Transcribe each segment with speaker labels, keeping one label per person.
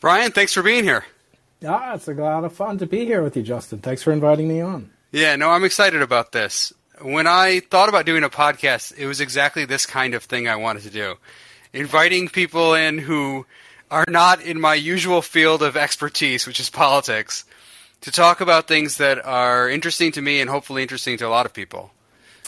Speaker 1: Brian, thanks for being here.
Speaker 2: Ah, it's a lot of fun to be here with you, Justin. Thanks for inviting me on.
Speaker 1: Yeah, no, I'm excited about this. When I thought about doing a podcast, it was exactly this kind of thing I wanted to do. Inviting people in who are not in my usual field of expertise, which is politics, to talk about things that are interesting to me and hopefully interesting to a lot of people.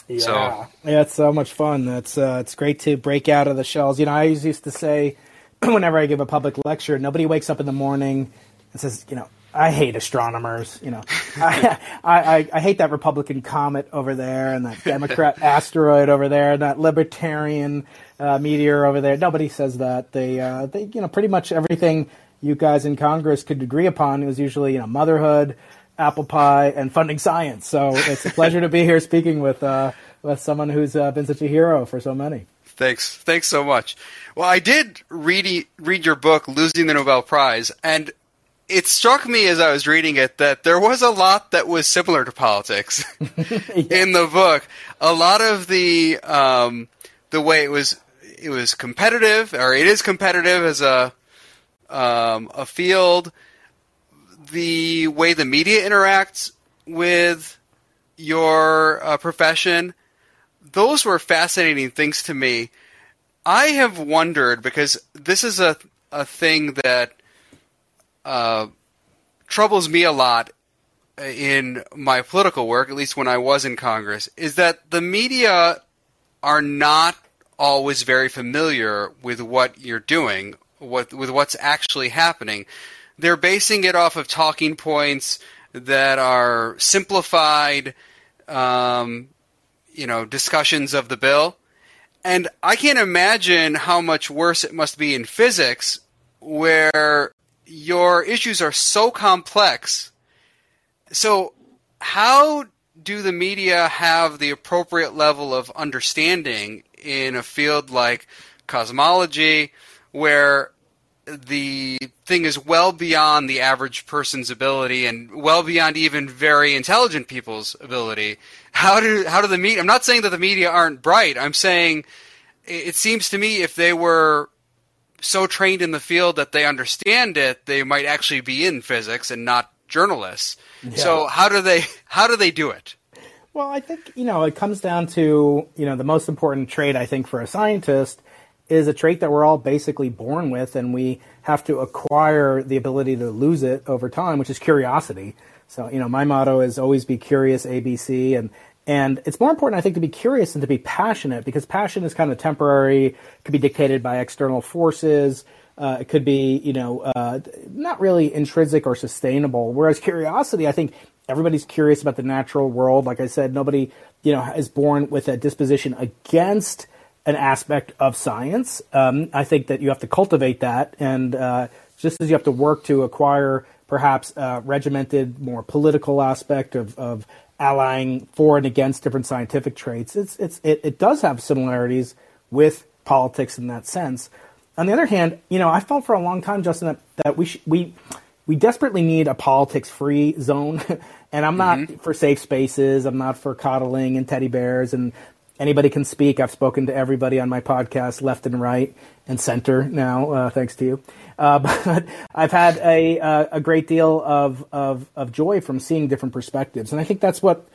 Speaker 2: Yeah, so, yeah, it's so much fun. It's uh, it's great to break out of the shells. You know, I used to say, whenever I give a public lecture, nobody wakes up in the morning and says, you know, I hate astronomers. You know, I, I, I hate that Republican comet over there and that Democrat asteroid over there and that libertarian uh, meteor over there. Nobody says that. They, uh, they, you know, pretty much everything you guys in Congress could agree upon was usually, you know, motherhood, apple pie, and funding science. So it's a pleasure to be here speaking with uh, with someone who's uh, been such a hero for so many.
Speaker 1: Thanks, thanks so much. Well, I did read read your book, Losing the Nobel Prize, and it struck me as I was reading it that there was a lot that was similar to politics in the book. A lot of the um, the way it was it was competitive, or it is competitive as a um, a field. The way the media interacts with your uh, profession, those were fascinating things to me. I have wondered because this is a a thing that uh, troubles me a lot in my political work, at least when I was in Congress, is that the media are not always very familiar with what you're doing, what, with what's actually happening. They're basing it off of talking points that are simplified, um, you know, discussions of the bill. And I can't imagine how much worse it must be in physics, where your issues are so complex. So, how do the media have the appropriate level of understanding in a field like cosmology, where the thing is well beyond the average person's ability and well beyond even very intelligent people's ability? How do how do the media? I'm not saying that the media aren't bright. I'm saying it seems to me if they were so trained in the field that they understand it, they might actually be in physics and not journalists. Yeah. So how do they how do they do it?
Speaker 2: Well, I think you know it comes down to you know the most important trait I think for a scientist is a trait that we're all basically born with, and we have to acquire the ability to lose it over time, which is curiosity. So you know my motto is always be curious, ABC, and and it's more important, I think, to be curious than to be passionate because passion is kind of temporary, could be dictated by external forces. Uh, it could be, you know, uh, not really intrinsic or sustainable. Whereas curiosity, I think everybody's curious about the natural world. Like I said, nobody, you know, is born with a disposition against an aspect of science. Um, I think that you have to cultivate that, and uh, just as you have to work to acquire perhaps a regimented, more political aspect of, of allying for and against different scientific traits. It's, it's, it, it does have similarities with politics in that sense. On the other hand, you know, I felt for a long time, Justin, that, that we sh- we we desperately need a politics-free zone. and I'm not mm-hmm. for safe spaces. I'm not for coddling and teddy bears and anybody can speak. I've spoken to everybody on my podcast, left and right and center now, uh, thanks to you. Uh, but I've had a, uh, a great deal of, of, of joy from seeing different perspectives. And I think that's what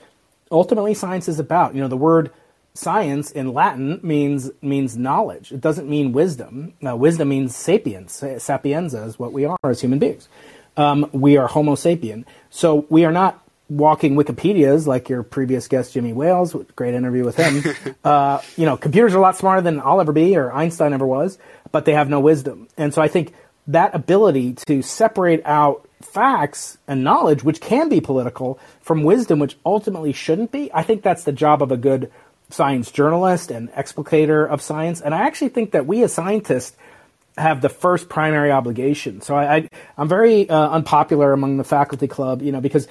Speaker 2: ultimately science is about. You know, the word science in Latin means, means knowledge. It doesn't mean wisdom. wisdom means sapiens. Sapienza is what we are as human beings. Um, we are Homo sapien. So we are not walking Wikipedias like your previous guest Jimmy Wales. Great interview with him. uh, you know, computers are a lot smarter than I'll ever be or Einstein ever was, but they have no wisdom. And so I think that ability to separate out facts and knowledge, which can be political, from wisdom, which ultimately shouldn't be, I think that's the job of a good science journalist and explicator of science. And I actually think that we as scientists have the first primary obligation. So I, I am very uh, unpopular among the faculty club, you know, because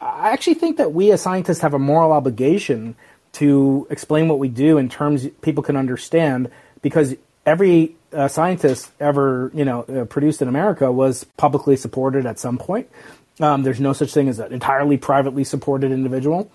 Speaker 2: I actually think that we as scientists have a moral obligation to explain what we do in terms people can understand, because every uh, scientist ever you know uh, produced in America was publicly supported at some point. Um, there's no such thing as an entirely privately supported individual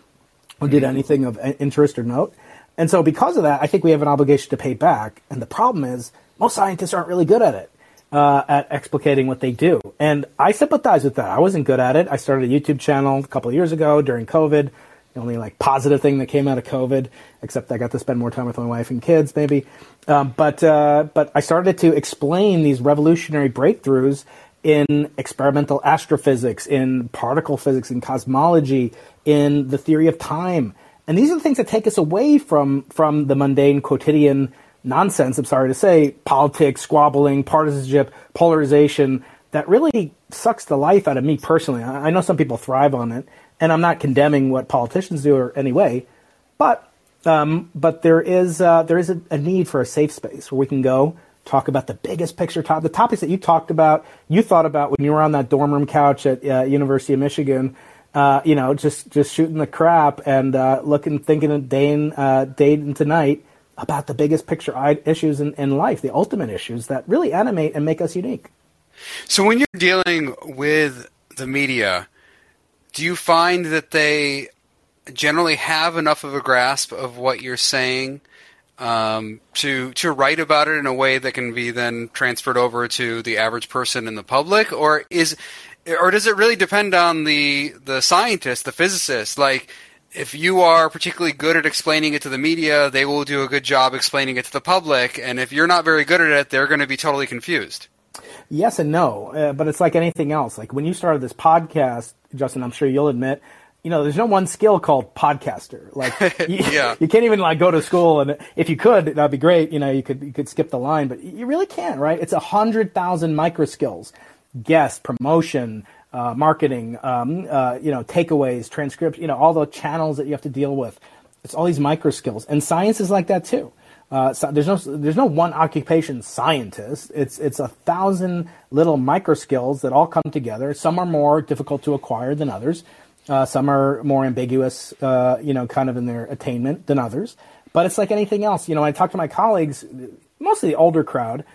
Speaker 2: who did anything of interest or note. And so, because of that, I think we have an obligation to pay back. And the problem is, most scientists aren't really good at it. uh, at explicating what they do. And I sympathize with that. I wasn't good at it. I started a YouTube channel a couple of years ago during COVID. The only like positive thing that came out of COVID, except I got to spend more time with my wife and kids, maybe. Um, but uh, but I started to explain these revolutionary breakthroughs in experimental astrophysics, in particle physics, in cosmology, in the theory of time. And these are the things that take us away from from the mundane quotidian nonsense, I'm sorry to say, politics, squabbling, partisanship, polarization that really sucks the life out of me personally. I know some people thrive on it, and I'm not condemning what politicians do or any way, but um, but there is uh, there is a, a, need for a safe space where we can go talk about the biggest picture top the topics that you talked about, you thought about when you were on that dorm room couch at uh, University of Michigan. Uh, you know, just just shooting the crap and uh, looking, thinking of day and uh, day into night about the biggest picture issues in, in life, the ultimate issues that really animate and make us unique.
Speaker 1: So when you're dealing with the media, do you find that they generally have enough of a grasp of what you're saying um, to to write about it in a way that can be then transferred over to the average person in the public, or is or does it really depend on the the scientist, the physicist? Like if you are particularly good at explaining it to the media, they will do a good job explaining it to the public. And if you're not very good at it, they're going to be totally confused.
Speaker 2: Yes and no, uh, but it's like anything else. Like when you started this podcast, Justin, I'm sure you'll admit, you know, there's no one skill called podcaster. Like, you, yeah. you can't even like go to school, and if you could, that'd be great. You know, you could you could skip the line, but you really can't, right? It's a hundred thousand micro skills: guest, promotion, uh, marketing, um, uh, you know, takeaways, transcripts, you know, all the channels that you have to deal with. It's all these micro skills, and science is like that too. Uh, so there's no there's no one occupation scientist. It's it's a thousand little micro skills that all come together. Some are more difficult to acquire than others. Uh, some are more ambiguous, uh, you know, kind of in their attainment than others. But it's like anything else. You know, I talk to my colleagues, mostly the older crowd,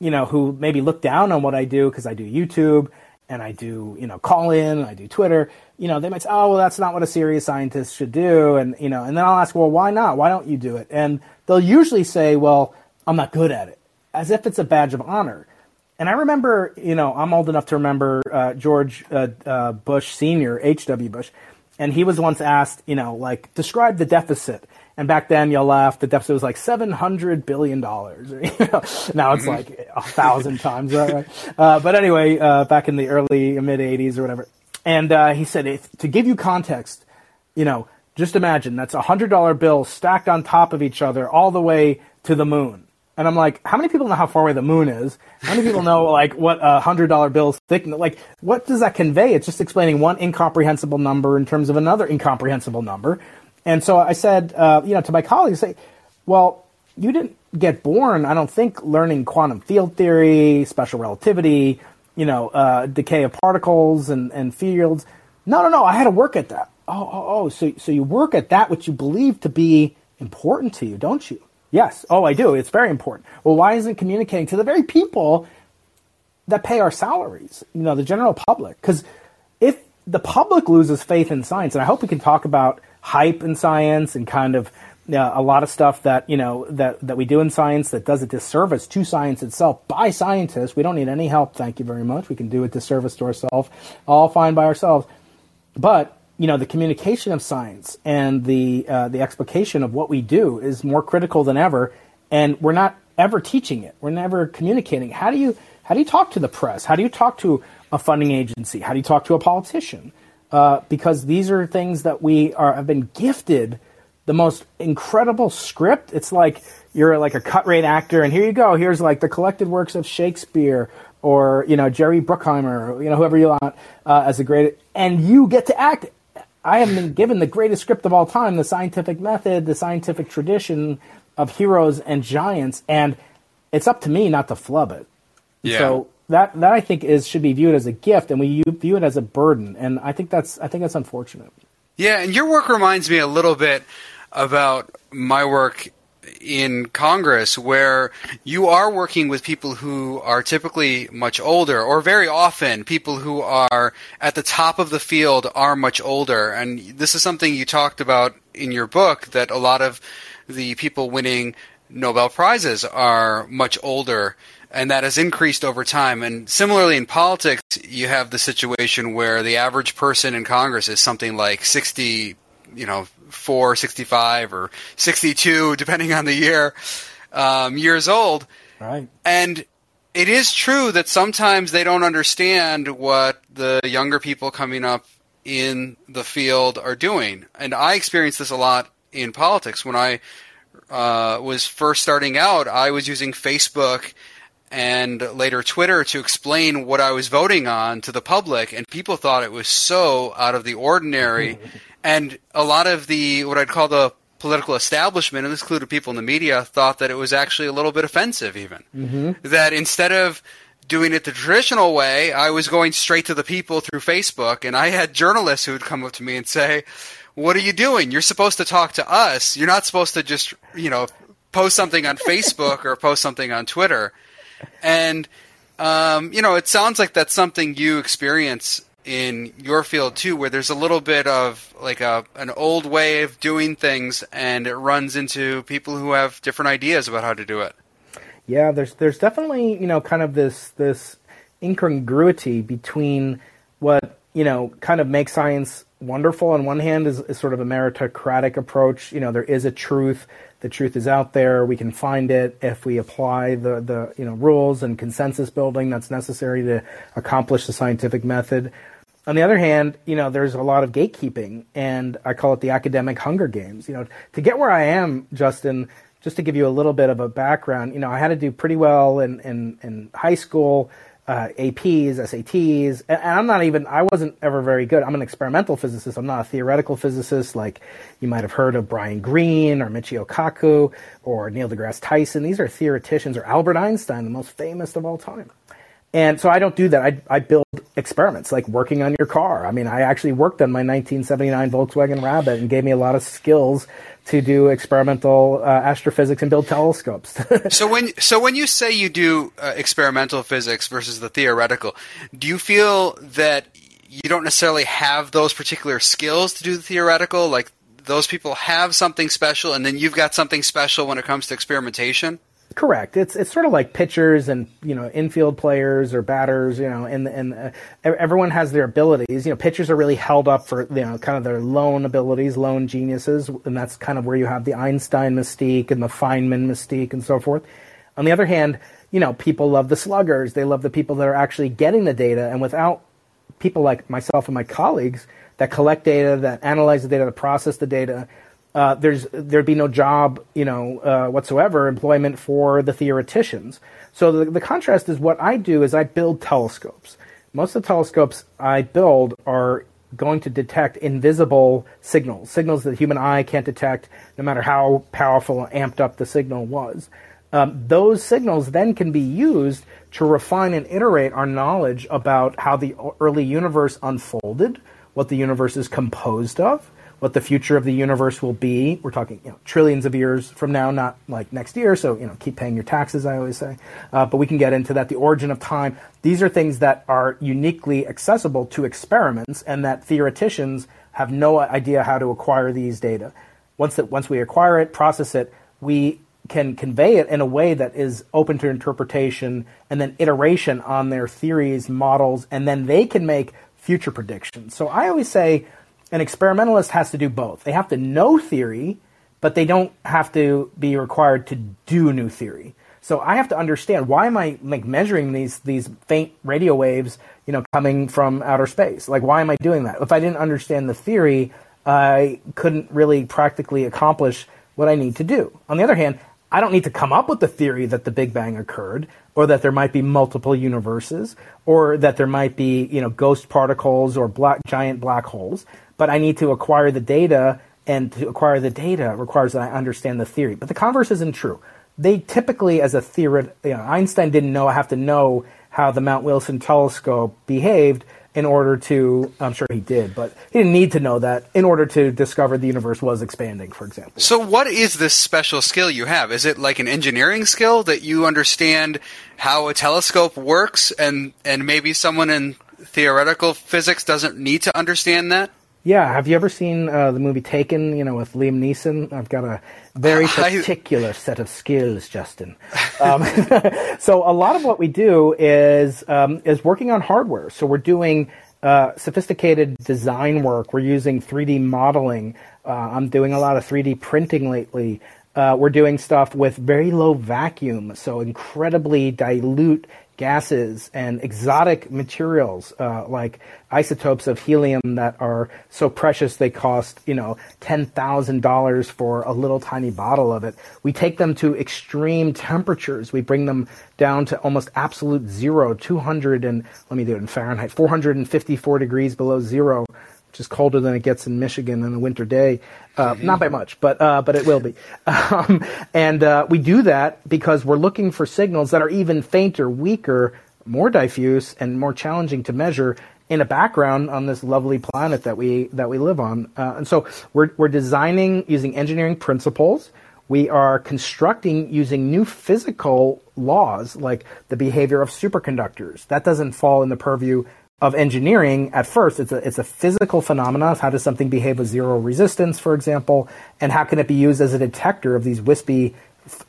Speaker 2: you know, who maybe look down on what I do because I do YouTube and I do, you know, Callin, I do Twitter, you know, they might say, oh, well, that's not what a serious scientist should do. And, you know, and then I'll ask, well, why not? Why don't you do it? And they'll usually say, well, I'm not good at it, as if it's a badge of honor. And I remember, you know, I'm old enough to remember uh, George uh, uh, Bush Sr., H.W. Bush, and he was once asked, you know, like, describe the deficit. And back then, you'll laugh, the deficit was like $700 billion. now it's mm-hmm. like a thousand times that, right? Uh, but anyway, uh, back in the early, mid 80s or whatever. And uh, he said, if, to give you context, you know, just imagine that's a $100 bill stacked on top of each other all the way to the moon. And I'm like, how many people know how far away the moon is? How many people know like what a hundred dollar bill's thickness? Like, what does that convey? It's just explaining one incomprehensible number in terms of another incomprehensible number. And so I said, uh, you know, to my colleagues, say, well, you didn't get born, I don't think, learning quantum field theory, special relativity, you know, uh, decay of particles and, and fields. No, no, no. I had to work at that. Oh, oh, oh. So, so you work at that which you believe to be important to you, don't you? Yes. Oh, I do. It's very important. Well, why isn't communicating to the very people that pay our salaries? You know, the general public. Because if the public loses faith in science, and I hope we can talk about hype in science and kind of uh, a lot of stuff that you know that that we do in science that does a disservice to science itself by scientists. We don't need any help. Thank you very much. We can do a disservice to ourselves, all fine by ourselves. But you know the communication of science and the uh, the explication of what we do is more critical than ever, and we're not ever teaching it. We're never communicating. How do you how do you talk to the press? How do you talk to a funding agency? How do you talk to a politician? Uh, because these are things that we are have been gifted the most incredible script. It's like you're like a cut rate actor, and here you go. Here's like the collected works of Shakespeare or you know Jerry Bruckheimer, or, you know whoever you want uh, as a great, and you get to act. I have been given the greatest script of all time, the scientific method, the scientific tradition of heroes and giants, and it's up to me not to flub it. Yeah. So that that I think is should be viewed as a gift, and we view it as a burden, and I think that's I think that's unfortunate.
Speaker 1: Yeah, and your work reminds me a little bit about my work in Congress, where you are working with people who are typically much older, or very often people who are at the top of the field are much older. And this is something you talked about in your book that a lot of the people winning Nobel Prizes are much older and that has increased over time. And similarly in politics, you have the situation where the average person in Congress is something like 60, you know, 4, 65, or 62, depending on the year, um, years old.
Speaker 2: Right.
Speaker 1: And it is true that sometimes they don't understand what the younger people coming up in the field are doing. And I experienced this a lot in politics. When I uh, was first starting out, I was using Facebook and later Twitter to explain what I was voting on to the public, and people thought it was so out of the ordinary. and a lot of the what I'd call the political establishment, and this included people in the media, thought that it was actually a little bit offensive, even.
Speaker 2: Mm-hmm.
Speaker 1: That instead of doing it the traditional way, I was going straight to the people through Facebook, and I had journalists who would come up to me and say, "What are you doing? You're supposed to talk to us. You're not supposed to just, you know, post something on Facebook or post something on Twitter." And um, you know, it sounds like that's something you experience in your field too, where there's a little bit of like a an old way of doing things, and it runs into people who have different ideas about how to do it.
Speaker 2: Yeah, there's there's definitely you know kind of this this incongruity between what you know kind of makes science wonderful on one hand is, is sort of a meritocratic approach. You know, there is a truth. The truth is out there. We can find it if we apply the, the you know rules and consensus building that's necessary to accomplish the scientific method. On the other hand, you know, there's a lot of gatekeeping, and I call it the academic hunger games. You know, to get where I am, Justin, just to give you a little bit of a background, you know, I had to do pretty well in, in, in high school, uh, APs, SATs, and, and, I'm not even, I wasn't ever very good. I'm an experimental physicist. I'm not a theoretical physicist like you might have heard of Brian Greene or Michio Kaku or Neil deGrasse Tyson. These are theoreticians or Albert Einstein, the most famous of all time. And so I don't do that. I, I build experiments, like working on your car. I mean, I actually worked on my 1979 Volkswagen Rabbit and gave me a lot of skills to do experimental uh, astrophysics and build telescopes.
Speaker 1: so when so when you say you do uh, experimental physics versus the theoretical, do you feel that you don't necessarily have those particular skills to do the theoretical? Like those people have something special, and then you've got something special when it comes to experimentation.
Speaker 2: Correct. It's it's sort of like pitchers and you know infield players or batters. You know, and and uh, everyone has their abilities. You know, pitchers are really held up for you know kind of their lone abilities, lone geniuses, and that's kind of where you have the Einstein mystique and the Feynman mystique and so forth. On the other hand, you know, people love the sluggers. They love the people that are actually getting the data, and without people like myself and my colleagues that collect data, that analyze the data, that process the data, uh, there's there'd be no job, you know, uh, whatsoever employment for the theoreticians. So the, the contrast is what I do is I build telescopes. Most of the telescopes I build are going to detect invisible signals, signals that the human eye can't detect, no matter how powerful and amped up the signal was. Um, those signals then can be used to refine and iterate our knowledge about how the early universe unfolded, what the universe is composed of, what the future of the universe will be. We're talking you know, trillions of years from now, not like next year. So you know, keep paying your taxes. I always say, uh, but we can get into that. The origin of time. These are things that are uniquely accessible to experiments, and that theoreticians have no idea how to acquire these data. Once that once we acquire it, process it, we can convey it in a way that is open to interpretation and then iteration on their theories, models, and then they can make future predictions. So I always say an experimentalist has to do both. They have to know theory, but they don't have to be required to do new theory. So I have to understand why am I like measuring these these faint radio waves, you know, coming from outer space? Like why am I doing that? If I didn't understand the theory, I couldn't really practically accomplish what I need to do. On the other hand, I don't need to come up with the theory that the Big Bang occurred, or that there might be multiple universes, or that there might be, you know, ghost particles or black giant black holes but I need to acquire the data, and to acquire the data requires that I understand the theory. But the converse isn't true. They typically, as a theory, you know, Einstein didn't know. I have to know how the Mount Wilson telescope behaved in order to I'm sure he did, but he didn't need to know that in order to discover the universe was expanding, for example.
Speaker 1: So what is this special skill you have? Is it like an engineering skill that you understand how a telescope works and and maybe someone in theoretical physics doesn't need to understand that?
Speaker 2: Yeah, have you ever seen uh, the movie Taken? You know, with Liam Neeson. I've got a very particular I... set of skills, Justin. Um, so a lot of what we do is um, is working on hardware. So we're doing uh, sophisticated design work. We're using 3D modeling. Uh, I'm doing a lot of 3D printing lately. Uh, we're doing stuff with very low vacuum, so incredibly dilute gases and exotic materials uh, like isotopes of helium that are so precious they cost you know ten thousand dollars for a little tiny bottle of it. We take them to extreme temperatures. We bring them down to almost absolute zero, two hundred and let me do it in Fahrenheit, four hundred and fifty four degrees below zero which is colder than it gets in Michigan on a winter day. Uh, not by much, but uh, but it will be. Um, and uh, we do that because we're looking for signals that are even fainter, weaker, more diffuse, and more challenging to measure in a background on this lovely planet that we that we live on. Uh, and so we're we're designing using engineering principles. We are constructing using new physical laws like the behavior of superconductors. That doesn't fall in the purview of engineering at first it's a it's a physical phenomenon how does something behave with zero resistance for example and how can it be used as a detector of these wispy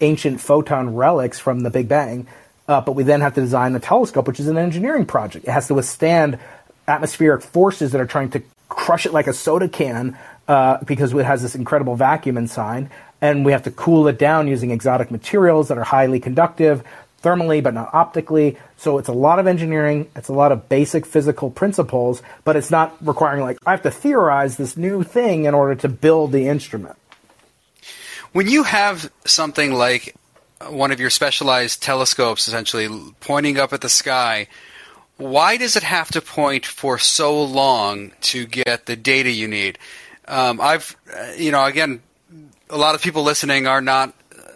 Speaker 2: ancient photon relics from the big bang? Uh, but we then have to design a telescope which is an engineering project. It has to withstand atmospheric forces that are trying to crush it like a soda can uh, because it has this incredible vacuum inside and we have to cool it down using exotic materials that are highly conductive thermally but not optically. So it's a lot of engineering, it's a lot of basic physical principles, but it's not requiring like I have to theorize this new thing in order to build the instrument.
Speaker 1: When you have something like one of your specialized telescopes essentially pointing up at the sky, why does it have to point for so long to get the data you need? Um, I've, you know, again, a lot of people listening are not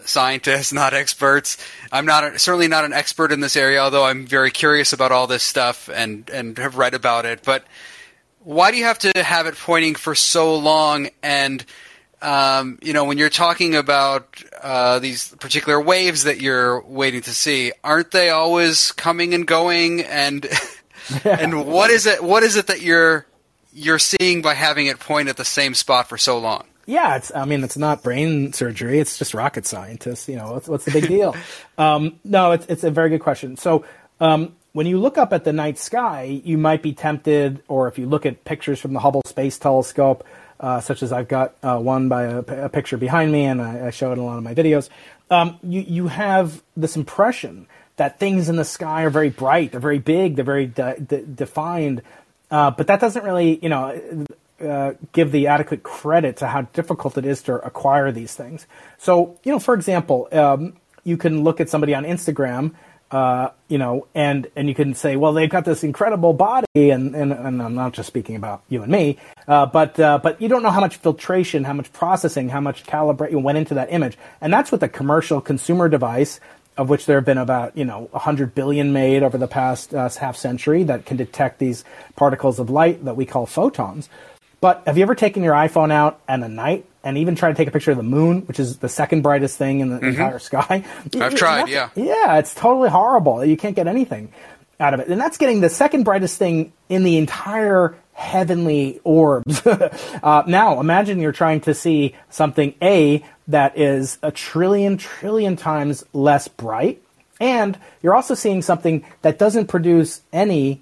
Speaker 1: scientists, not experts. I'm not a, certainly not an expert in this area, although I'm very curious about all this stuff and and have read about it. But why do you have to have it pointing for so long? And um, you know, when you're talking about uh, these particular waves that you're waiting to see, aren't they always coming and going? And and what is it? What is it that you're you're seeing by having it point at the same spot for so long?
Speaker 2: Yeah, it's. I mean, it's not brain surgery. It's just rocket scientists. You know, what's, what's the big deal? um, no, it's it's a very good question. So um, when you look up at the night sky, you might be tempted, or if you look at pictures from the Hubble Space Telescope, uh, such as I've got uh, one by a, a, picture behind me, and I, I, show it in a lot of my videos. Um, you you have this impression that things in the sky are very bright, they're very big, they're very de- de- defined. Uh, but that doesn't really, you know, uh, give the adequate credit to how difficult it is to acquire these things. So, you know, for example, um, you can look at somebody on Instagram, uh, you know, and and you can say, well, they've got this incredible body, and and, and I'm not just speaking about you and me, uh, but uh, but you don't know how much filtration, how much processing, how much calibration went into that image, and that's with a commercial consumer device of which there have been about you know 100 billion made over the past uh, half century that can detect these particles of light that we call photons. But have you ever taken your iPhone out at a night and even tried to take a picture of the moon, which is the second brightest thing in the mm-hmm. entire sky?
Speaker 1: I've tried, yeah.
Speaker 2: Yeah, it's totally horrible. You can't get anything out of it. And that's getting the second brightest thing in the entire heavenly orbs. uh, now, imagine you're trying to see something A that is a trillion, trillion times less bright, and you're also seeing something that doesn't produce any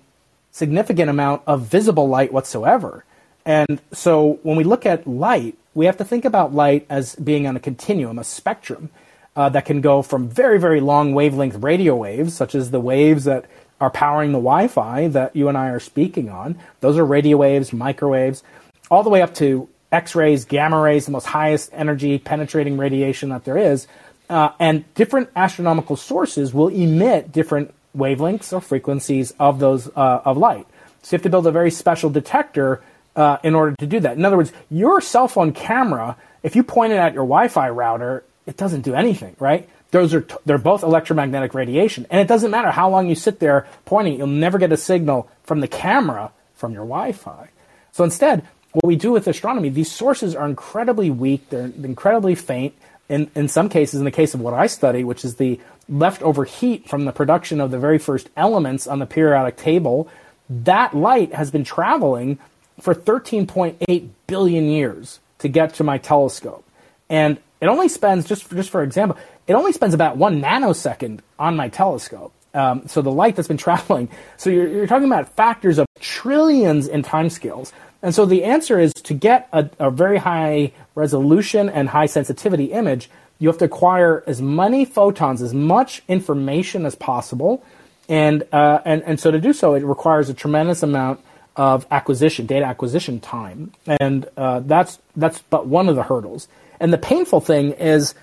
Speaker 2: significant amount of visible light whatsoever. And so when we look at light, we have to think about light as being on a continuum, a spectrum uh, that can go from very, very long wavelength radio waves, such as the waves that are powering the Wi Fi that you and I are speaking on. Those are radio waves, microwaves, all the way up to X rays, gamma rays, the most highest energy penetrating radiation that there is. Uh, and different astronomical sources will emit different wavelengths or frequencies of those uh, of light. So you have to build a very special detector uh, in order to do that. In other words, your cell phone camera, if you point it at your Wi-Fi router, it doesn't do anything, right? Those are t- they're both electromagnetic radiation, and it doesn't matter how long you sit there pointing; you'll never get a signal from the camera from your Wi-Fi. So instead, what we do with astronomy, these sources are incredibly weak; they're incredibly faint. In in some cases, in the case of what I study, which is the leftover heat from the production of the very first elements on the periodic table, that light has been traveling for 13.8 billion years to get to my telescope. And it only spends, just for, just for example, it only spends about one nanosecond on my telescope. Um, so the light that's been traveling. So you're, you're talking about factors of trillions in timescales. And so the answer is to get a, a very high resolution and high sensitivity image, you have to acquire as many photons, as much information as possible. And, uh, and, and so to do so, it requires a tremendous amount of acquisition, data acquisition time. And uh, that's, that's but one of the hurdles. And the painful thing is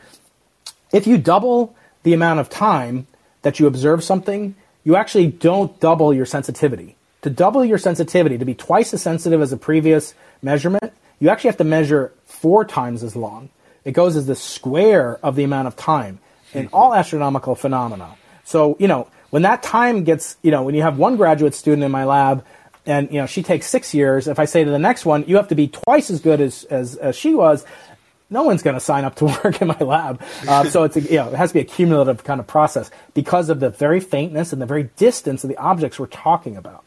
Speaker 2: if you double the amount of time that you observe something, you actually don't double your sensitivity. To double your sensitivity, to be twice as sensitive as a previous measurement, you actually have to measure four times as long. It goes as the square of the amount of time in all astronomical phenomena. So, you know, when that time gets, you know, when you have one graduate student in my lab and, you know, she takes six years, if I say to the next one, you have to be twice as good as, as, as she was, no one's going to sign up to work in my lab. Uh, so it's a, you know, it has to be a cumulative kind of process because of the very faintness and the very distance of the objects we're talking about.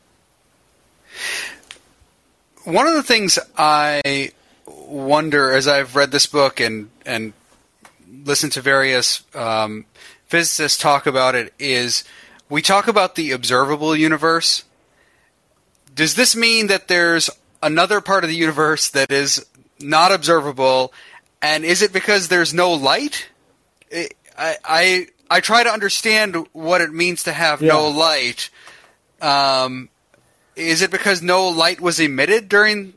Speaker 1: One of the things I wonder as I've read this book and and listened to various um, physicists talk about it is we talk about the observable universe. Does this mean that there's another part of the universe that is not observable, and is it because there's no light? I I I try to understand what it means to have yeah. no light. Um, is it because no light was emitted during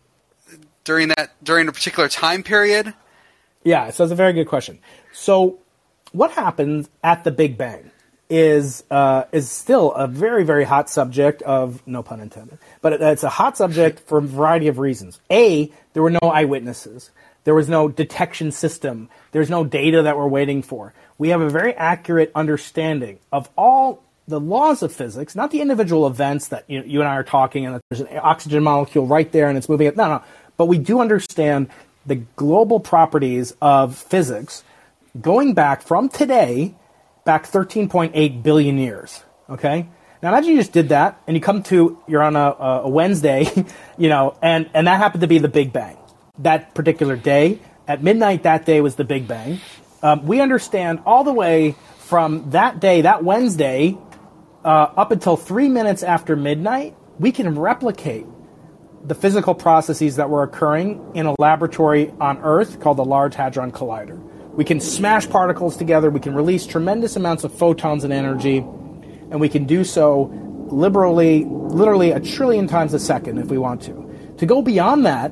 Speaker 1: during that during a particular time period?
Speaker 2: Yeah, so it's a very good question. So, what happens at the Big Bang is uh, is still a very very hot subject of no pun intended, but it's a hot subject for a variety of reasons. A, there were no eyewitnesses. There was no detection system. There's no data that we're waiting for. We have a very accurate understanding of all the laws of physics, not the individual events that you, you and I are talking, and that there's an oxygen molecule right there and it's moving. No, no but we do understand the global properties of physics going back from today back 13.8 billion years. Okay? Now imagine you just did that and you come to, you're on a, a Wednesday, you know, and, and that happened to be the Big Bang. That particular day, at midnight that day was the Big Bang. Um, we understand all the way from that day, that Wednesday, uh, up until three minutes after midnight, we can replicate the physical processes that were occurring in a laboratory on Earth called the Large Hadron Collider. We can smash particles together, we can release tremendous amounts of photons and energy, and we can do so liberally, literally a trillion times a second if we want to. To go beyond that,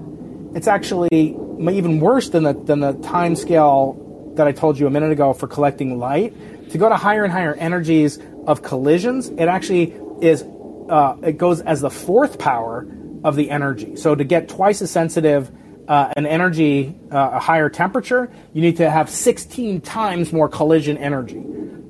Speaker 2: it's actually even worse than the, than the time scale that I told you a minute ago for collecting light. To go to higher and higher energies of collisions, it actually is, uh, it goes as the fourth power of the energy. So to get twice as sensitive uh, an energy, uh, a higher temperature, you need to have 16 times more collision energy.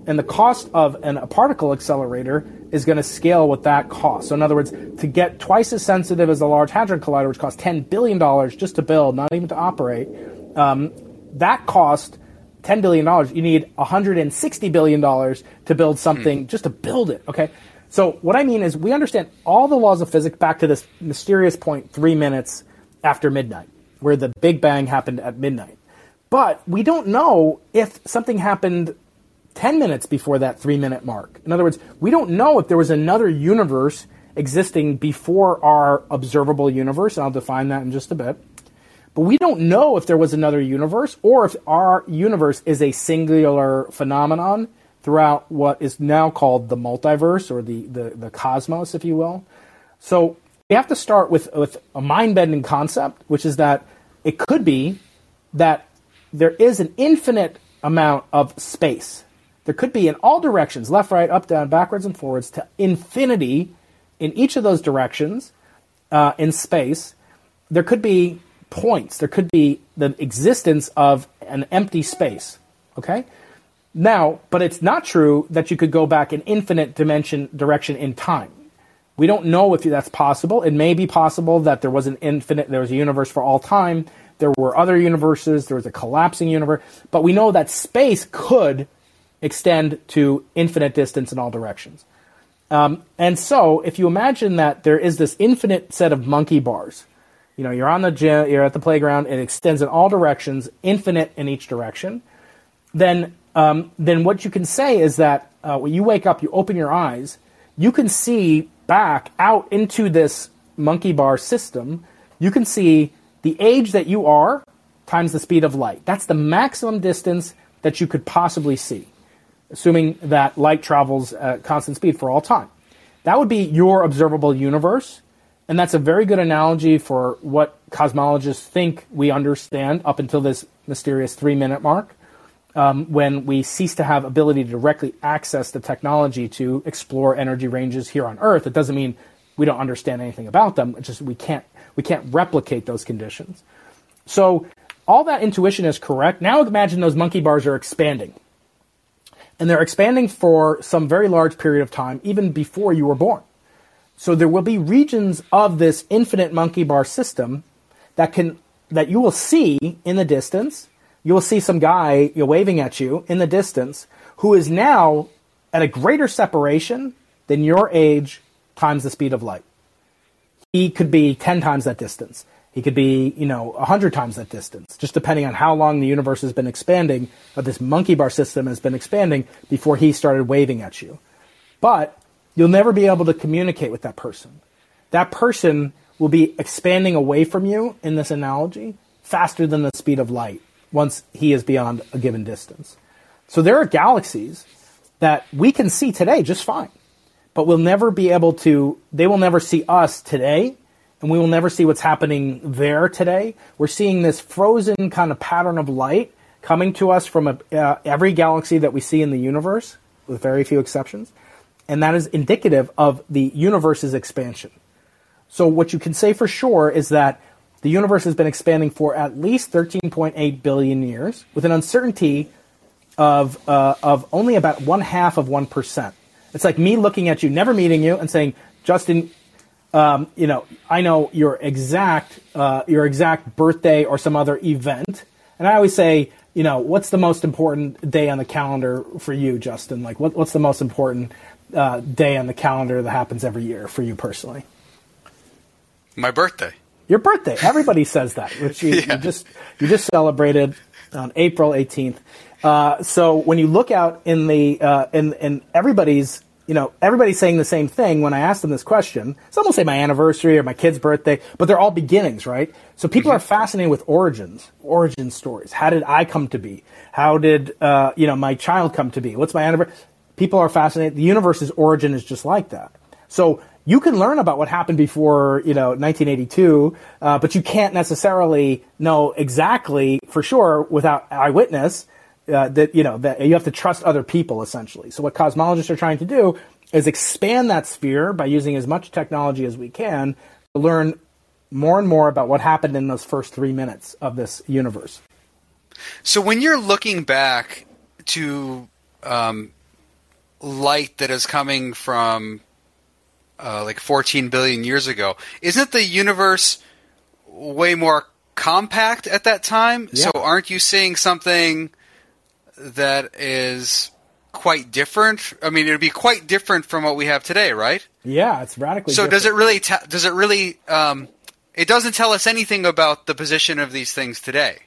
Speaker 2: And the cost of an, a particle accelerator is going to scale with that cost. So, in other words, to get twice as sensitive as the Large Hadron Collider, which costs $10 billion just to build, not even to operate, um, that cost $10 billion. You need $160 billion to build something mm. just to build it. Okay. So what I mean is we understand all the laws of physics back to this mysterious point three minutes after midnight, where the Big Bang happened at midnight. But we don't know if something happened 10 minutes before that three minute mark. In other words, we don't know if there was another universe existing before our observable universe, I'll define that in just a bit. But we don't know if there was another universe or if our universe is a singular phenomenon throughout what is now called the multiverse or the, the, the cosmos, if you will. So we have to start with, with a mind bending concept, which is that it could be that there is an infinite amount of space. There could be in all directions left, right, up, down, backwards, and forwards to infinity in each of those directions uh, in space. There could be points, there could be the existence of an empty space. Okay? Now, but it's not true that you could go back an infinite dimension direction in time. We don't know if that's possible. It may be possible that there was an infinite, there was a universe for all time. There were other universes. There was a collapsing universe. But we know that space could extend to infinite distance in all directions. Um, and so, if you imagine that there is this infinite set of monkey bars, You know, you're on the gym, you're at the playground, it extends in all directions, infinite in each direction. Then, um, then what you can say is that uh, when you wake up, you open your eyes, you can see back out into this monkey bar system. You can see the age that you are times the speed of light. That's the maximum distance that you could possibly see, assuming that light travels at constant speed for all time. That would be your observable universe. And that's a very good analogy for what cosmologists think we understand up until this mysterious three minute mark, um, when we cease to have ability to directly access the technology to explore energy ranges here on Earth. It doesn't mean we don't understand anything about them. It's just we can't we can't replicate those conditions. So all that intuition is correct. Now imagine those monkey bars are expanding. And they're expanding for some very large period of time, even before you were born. So there will be regions of this infinite monkey bar system that can that you will see in the distance. You will see some guy you know, waving at you in the distance who is now at a greater separation than your age times the speed of light. He could be 10 times that distance. He could be, you know, 100 times that distance, just depending on how long the universe has been expanding, or this monkey bar system has been expanding before he started waving at you. But you'll never be able to communicate with that person. That person will be expanding away from you in this analogy faster than the speed of light once he is beyond a given distance. So there are galaxies that we can see today just fine, but we'll never be able to, they will never see us today and we will never see what's happening there today. We're seeing this frozen kind of pattern of light coming to us from a, uh, every galaxy that we see in the universe, with very few exceptions, and that is indicative of the universe's expansion. So, what you can say for sure is that the universe has been expanding for at least 13.8 billion years, with an uncertainty of uh, of only about one half of one percent. It's like me looking at you, never meeting you, and saying, Justin, um, you know, I know your exact uh, your exact birthday or some other event, and I always say, you know, what's the most important day on the calendar for you, Justin? Like, what, what's the most important uh, day on the calendar that happens every year for you personally?
Speaker 1: My birthday.
Speaker 2: Your birthday. Everybody says that, which you, yeah. you, just you just celebrated on April eighteenth. Uh, so when you look out in the uh, in in everybody's you know, everybody's saying the same thing when I ask them this question. Some will say my anniversary or my kid's birthday, but they're all beginnings, right? So people mm-hmm. are fascinated with origins, origin stories. How did I come to be? How did, uh, you know, my child come to be? What's my anniversary? People are fascinated. The universe's origin is just like that. So you can learn about what happened before, you know, 1982, uh, but you can't necessarily know exactly for sure without eyewitness uh, that you know that you have to trust other people essentially. So what cosmologists are trying to do is expand that sphere by using as much technology as we can to learn more and more about what happened in those first three minutes of this universe.
Speaker 1: So when you're looking back to um, light that is coming from uh, like 14 billion years ago, isn't the universe way more compact at that time? Yeah. So aren't you seeing something that is quite different. I mean, it would be quite different from what we have today, right?
Speaker 2: Yeah, it's radically.
Speaker 1: So
Speaker 2: different.
Speaker 1: does it really? Ta- does it really? Um, it doesn't tell us anything about the position of these things today.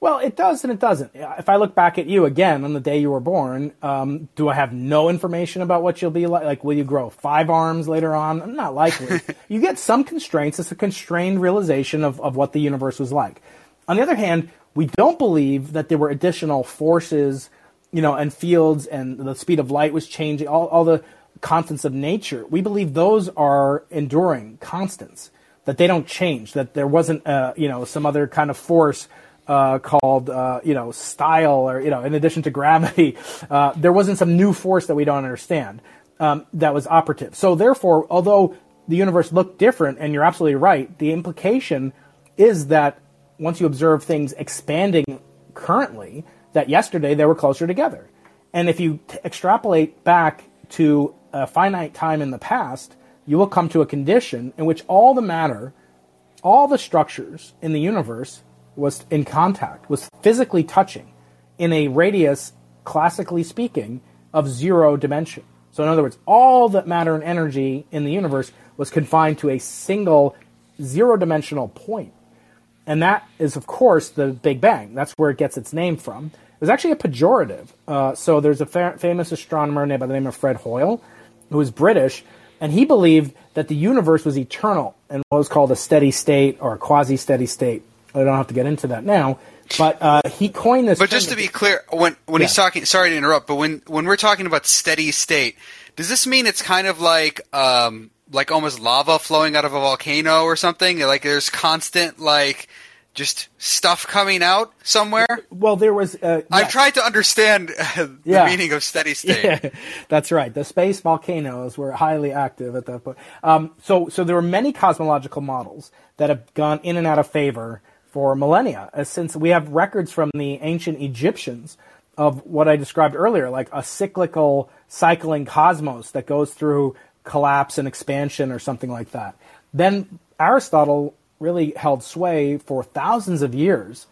Speaker 2: Well, it does and it doesn't. If I look back at you again on the day you were born, um, do I have no information about what you'll be like? Like, will you grow five arms later on? Not likely. you get some constraints. It's a constrained realization of, of what the universe was like. On the other hand, we don't believe that there were additional forces, you know, and fields and the speed of light was changing, all, all the constants of nature. We believe those are enduring constants, that they don't change, that there wasn't, uh, you know, some other kind of force uh, called, uh, you know, style or, you know, in addition to gravity, uh, there wasn't some new force that we don't understand um, that was operative. So therefore, although the universe looked different, and you're absolutely right, the implication is that once you observe things expanding currently, that yesterday they were closer together. And if you t- extrapolate back to a finite time in the past, you will come to a condition in which all the matter, all the structures in the universe was in contact, was physically touching in a radius, classically speaking, of zero dimension. So, in other words, all the matter and energy in the universe was confined to a single zero dimensional point. And that is, of course, the Big Bang. That's where it gets its name from. It was actually a pejorative. Uh, so there's a fa- famous astronomer named by the name of Fred Hoyle, who was British, and he believed that the universe was eternal and what was called a steady state or a quasi steady state. I don't have to get into that now, but uh, he coined this.
Speaker 1: But just to be clear, when when yeah. he's talking, sorry to interrupt, but when when we're talking about steady state, does this mean it's kind of like um, like almost lava flowing out of a volcano or something? Like there's constant like just stuff coming out somewhere?
Speaker 2: Well, there was. Uh,
Speaker 1: I've tried to understand uh, the yeah. meaning of steady state. Yeah,
Speaker 2: that's right. The space volcanoes were highly active at that point. Um, so, so there were many cosmological models that have gone in and out of favor for millennia, uh, since we have records from the ancient Egyptians of what I described earlier, like a cyclical, cycling cosmos that goes through collapse and expansion or something like that. Then Aristotle really held sway for thousands of years.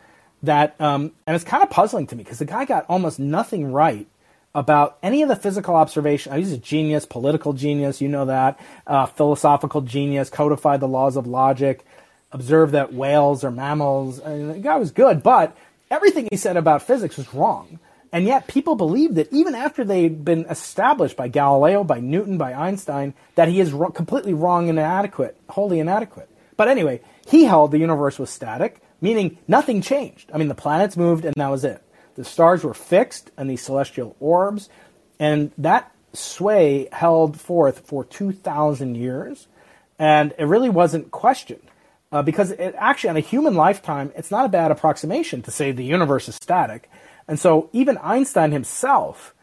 Speaker 2: That um, and it's kind of puzzling to me because the guy got almost nothing right about any of the physical observation. He's a genius, political genius, you know that, uh, philosophical genius, codified the laws of logic, observed that whales are mammals. I mean, the guy was good, but everything he said about physics was wrong. And yet people believed that even after they'd been established by Galileo, by Newton, by Einstein, that he is ro- completely wrong and inadequate, wholly inadequate. But anyway, he held the universe was static, meaning nothing changed. I mean, the planets moved and that was it. The stars were fixed and these celestial orbs, and that sway held forth for 2,000 years, and it really wasn't questioned. Uh, because it actually, on a human lifetime, it's not a bad approximation to say the universe is static. And so even Einstein himself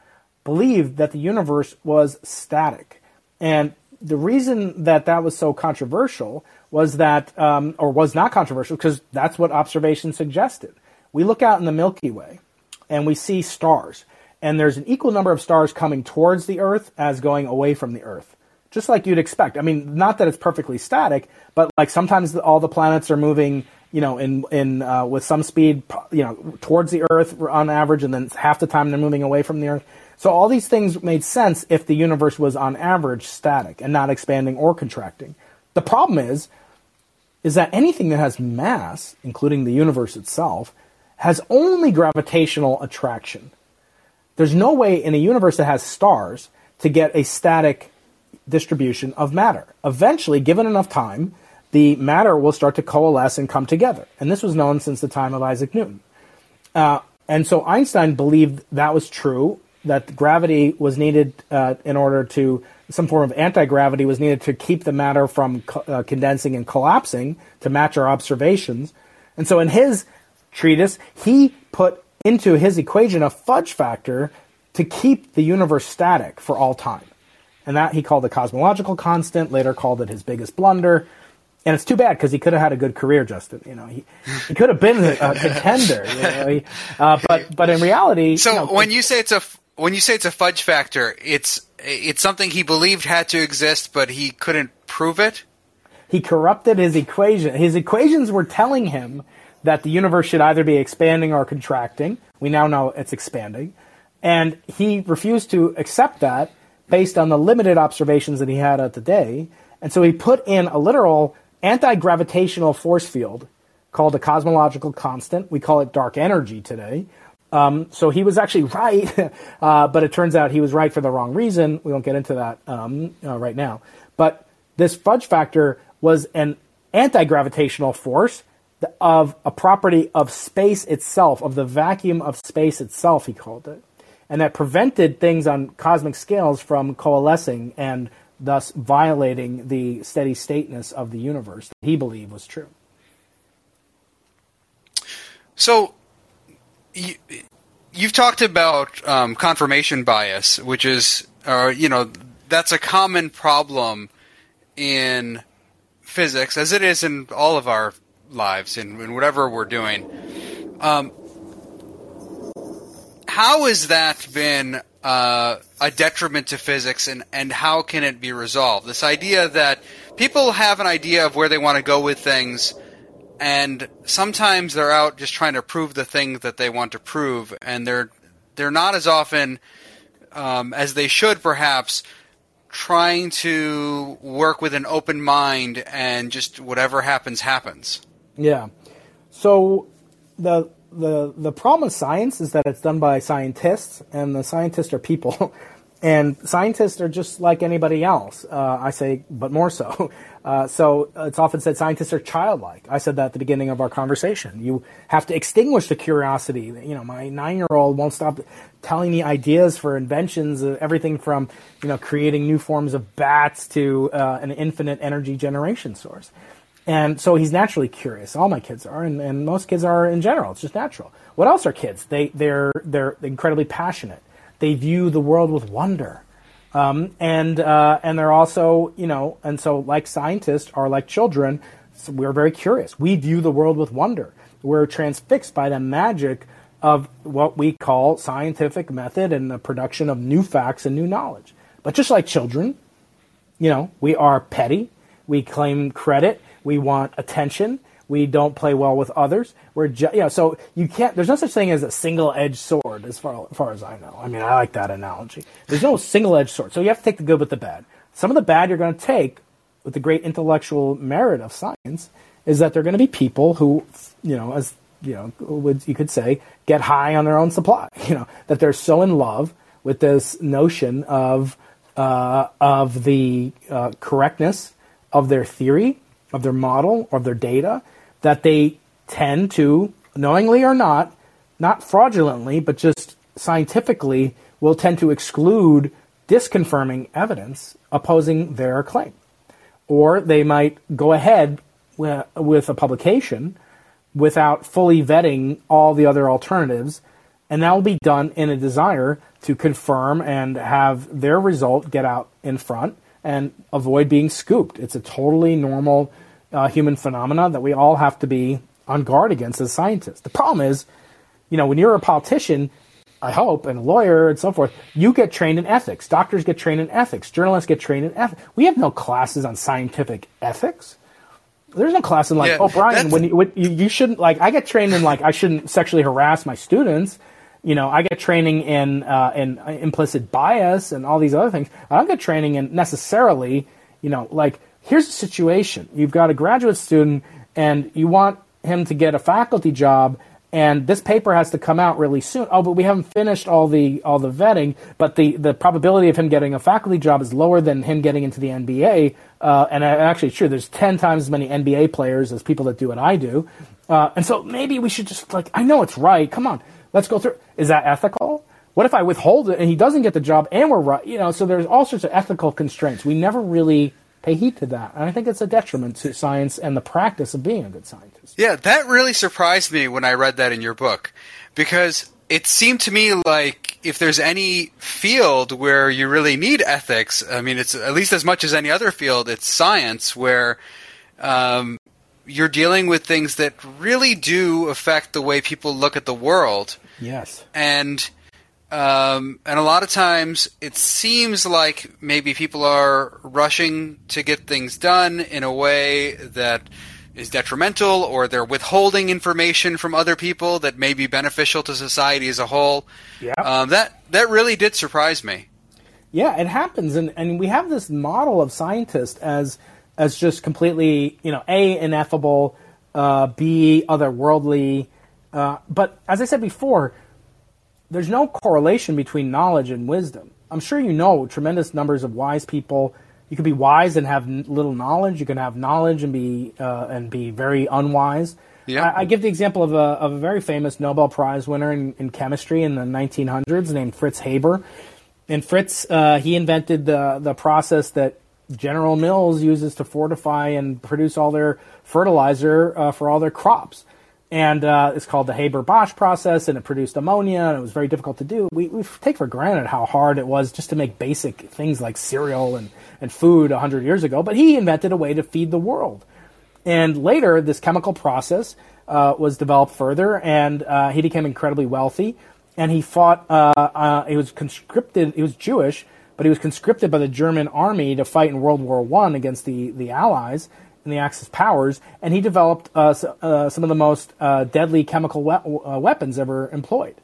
Speaker 2: believed that the universe was static. And the reason that that was so controversial was that, um, or was not controversial, because that's what observation suggested. We look out in the Milky Way and we see stars, and there's an equal number of stars coming towards the Earth as going away from the Earth. Just like you'd expect. I mean, not that it's perfectly static, but like sometimes all the planets are moving, you know, in in uh, with some speed, you know, towards the Earth on average, and then half the time they're moving away from the Earth. So all these things made sense if the universe was on average static and not expanding or contracting. The problem is is that anything that has mass, including the universe itself, has only gravitational attraction. There's no way in a universe that has stars to get a static distribution of matter. Eventually, given enough time, the matter will start to coalesce and come together. And this was known since the time of Isaac Newton. Uh, and so Einstein believed that was true, that gravity was needed uh, in order to some form of anti gravity was needed to keep the matter from co- uh, condensing and collapsing to match our observations. And so in his treatise, he put into his equation a fudge factor to keep the universe static for all time. And that he called the cosmological constant, later called it his biggest blunder. And it's too bad because he could have had a good career, Justin. You know, he, he could have been a, a contender. You know, he, uh, but but in reality,
Speaker 1: so
Speaker 2: you know,
Speaker 1: when you say it's a when you say it's a fudge factor, it's it's something he believed had to exist, but he couldn't prove it.
Speaker 2: He corrupted his equation. His equations were telling him that the universe should either be expanding or contracting. We now know it's expanding. And he refused to accept that based on the limited observations that he had at the day. And so he put in a literal anti gravitational force field called a cosmological constant. We call it dark energy today, um, so he was actually right, uh, but it turns out he was right for the wrong reason. We won't get into that um, uh, right now. But this fudge factor was an anti gravitational force of a property of space itself, of the vacuum of space itself, he called it. And that prevented things on cosmic scales from coalescing and thus violating the steady stateness of the universe that he believed was true.
Speaker 1: So you, you've talked about um, confirmation bias, which is, uh, you know, that's a common problem in physics, as it is in all of our lives, in, in whatever we're doing. Um, how has that been uh, a detriment to physics, and, and how can it be resolved? This idea that people have an idea of where they want to go with things and sometimes they're out just trying to prove the thing that they want to prove, and they're they're not as often um, as they should perhaps trying to work with an open mind and just whatever happens happens.
Speaker 2: Yeah. So the the the problem with science is that it's done by scientists, and the scientists are people. And scientists are just like anybody else. Uh, I say, but more so. Uh, so it's often said scientists are childlike. I said that at the beginning of our conversation. You have to extinguish the curiosity. You know, my nine-year-old won't stop telling me ideas for inventions, uh, everything from you know creating new forms of bats to uh, an infinite energy generation source. And so he's naturally curious. All my kids are, and, and most kids are in general. It's just natural. What else are kids? They they're they're incredibly passionate. They view the world with wonder. Um, and uh, and they're also, you know, and so like scientists are like children, so we're very curious. We view the world with wonder. We're transfixed by the magic of what we call scientific method and the production of new facts and new knowledge. But just like children, you know, we are petty. We claim credit. We want attention. We don't play well with others. We're ju- you know, so you can't. There's no such thing as a single-edged sword, as far, as far as I know. I mean, I like that analogy. There's no single-edged sword. So you have to take the good with the bad. Some of the bad you're going to take with the great intellectual merit of science is that they're going to be people who, you know, as you know, would you could say, get high on their own supply. You know, that they're so in love with this notion of uh, of the uh, correctness of their theory, of their model, of their data, that they tend to, knowingly or not, not fraudulently, but just scientifically, will tend to exclude disconfirming evidence opposing their claim. Or they might go ahead with, a publication without fully vetting all the other alternatives, and that will be done in a desire to confirm and have their result get out in front and avoid being scooped. It's a totally normal uh, human phenomena that we all have to be on guard against as scientists. The problem is, you know, when you're a politician, I hope, and a lawyer and so forth, you get trained in ethics. Doctors get trained in ethics. Journalists get trained in ethics. We have no classes on scientific ethics. There's no class in like,
Speaker 1: Yeah,
Speaker 2: oh, Brian, when you, when you, you shouldn't like. I get trained in like I shouldn't sexually harass my students. You know, I get training in uh, in implicit bias and all these other things. I don't get training in necessarily, you know, like here's a situation. You've got a graduate student and you want him to get a faculty job and this paper has to come out really soon. Oh, but we haven't finished all the all the vetting. But the, the probability of him getting a faculty job is lower than him getting into the NBA. Uh, and actually, sure. There's ten times as many NBA players as people that do what I do. Uh, and so maybe we should just like I know it's right. Come on, let's go through. Is that ethical? What if I withhold it and he doesn't get the job and we're right? You know, so there's all sorts of ethical constraints. We never really pay heed to that, and I think it's a detriment to science and the practice of being a good scientist.
Speaker 1: Yeah, that really surprised me when I read that in your book because it seemed to me like if there's any field where you really need ethics, I mean, it's at least as much as any other field, it's science where um, you're dealing with things that really do affect the way people look at the world.
Speaker 2: Yes.
Speaker 1: and um, and a lot of times it seems like maybe people are rushing to get things done in a way that is detrimental, or they're withholding information from other people that may be beneficial to society as a whole.
Speaker 2: Yeah.
Speaker 1: Um, that that really did surprise me.
Speaker 2: Yeah, it happens, and and we have this model of scientist as as just completely, you know, a ineffable, uh, b otherworldly. Uh, but as I said before, there's no correlation between knowledge and wisdom. I'm sure you know tremendous numbers of wise people. You can be wise and have little knowledge. You can have knowledge and be uh, and be very unwise.
Speaker 1: Yeah.
Speaker 2: I, I give the example of a, of a very famous Nobel Prize winner in, in chemistry in the 1900s named Fritz Haber. And Fritz, uh, he invented the the process that General Mills uses to fortify and produce all their fertilizer uh, for all their crops. And uh, it's called the Haber-Bosch process, and it produced ammonia, and it was very difficult to do. We, we take for granted how hard it was just to make basic things like cereal and, and food 100 years ago, but he invented a way to feed the world. And later, this chemical process uh, was developed further, and uh, he became incredibly wealthy. And he fought. Uh, uh, he was conscripted. He was Jewish, but he was conscripted by the German army to fight in World War One against the the Allies and the Axis powers. And he developed uh, uh, some of the most uh, deadly chemical we- uh, weapons ever employed.